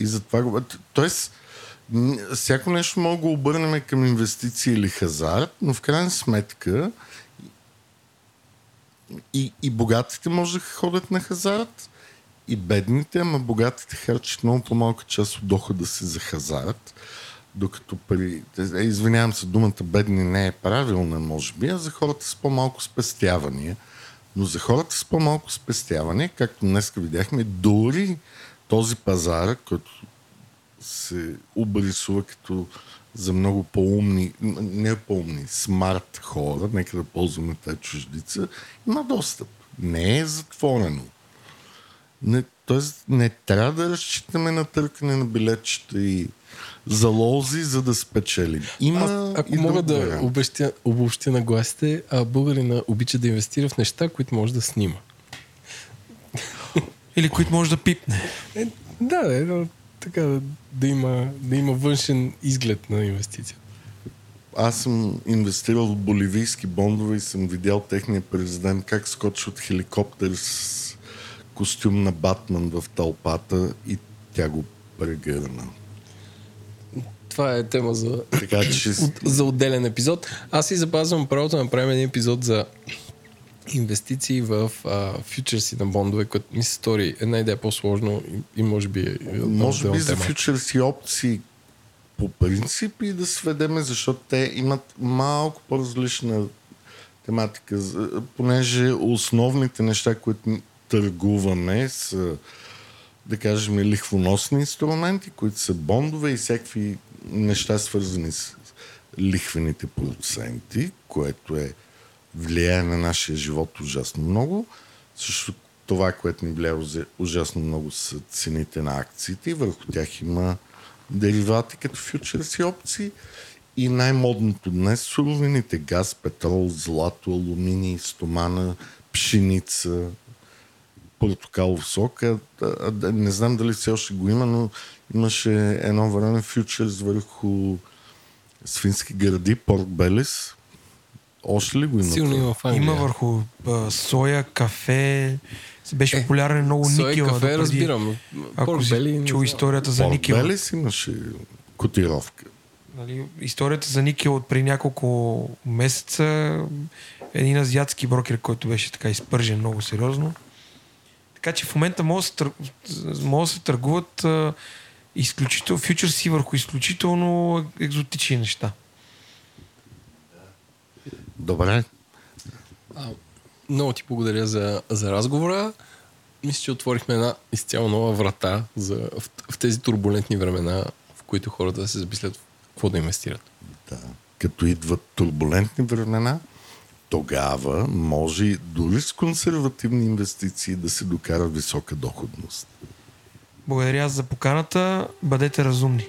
И затова... Тоест, всяко нещо мога да го обърнем към инвестиции или хазарт, но в крайна сметка и, и богатите може да ходят на хазарт, и бедните, ама богатите харчат много по-малка част от дохода си за хазарт. Докато при... Е, извинявам се, думата бедни не е правилна, може би, а за хората с по-малко спестявания. Но за хората с по-малко спестяване, както днес видяхме, дори този пазар, който се обрисува като за много по-умни, не по-умни, смарт хора, нека да ползваме тази чуждица, има достъп. Не е затворено. Не, тоест не трябва да разчитаме на търкане на билетчета и залози, за да спечелим. Има а, ако мога да обобщя, обобщя на гласите, а българина обича да инвестира в неща, които може да снима. Или които може да пипне. Е, да, да, така да има, да има външен изглед на инвестиция. Аз съм инвестирал в боливийски бондове и съм видял техния президент как скочи от хеликоптер с костюм на Батман в тълпата и тя го прегърна. Това е тема за, така, че... за отделен епизод. Аз си запазвам правото да направим един епизод за инвестиции в а, фьючерси на бондове, което ми се стори една идея по-сложно и, и може би е Може би за фьючерси опции по принцип и да сведеме, защото те имат малко по-различна тематика, понеже основните неща, които търгуваме са да кажем лихвоносни инструменти, които са бондове и всякакви неща свързани с лихвените проценти, което е влияе на нашия живот ужасно много. Също това, което ни влияе ужасно много са цените на акциите и върху тях има деривати като фьючерс опции. И най-модното днес суровините газ, петрол, злато, алуминий, стомана, пшеница, портокалов сок. А, а, не знам дали все още го има, но имаше едно време фьючерс върху свински гради, порт белес, още ли го има? Силно има в Има върху а, соя, кафе. Беше е, популярен много соя, никел. кафе, допреди, разбирам. Ако си чул историята за никел. Бели си имаше котировка. Нали, историята за никел от при няколко месеца един азиатски брокер, който беше така изпържен много сериозно. Така че в момента могат да се, тър... да се търгуват а, изключително фьючерси върху изключително екзотични неща. Добре. А, много ти благодаря за, за разговора. Мисля, че отворихме една изцяло нова врата за, в, в тези турбулентни времена, в които хората се замислят какво да инвестират. Да. Като идват турбулентни времена, тогава може дори с консервативни инвестиции да се докара висока доходност. Благодаря за поканата. Бъдете разумни.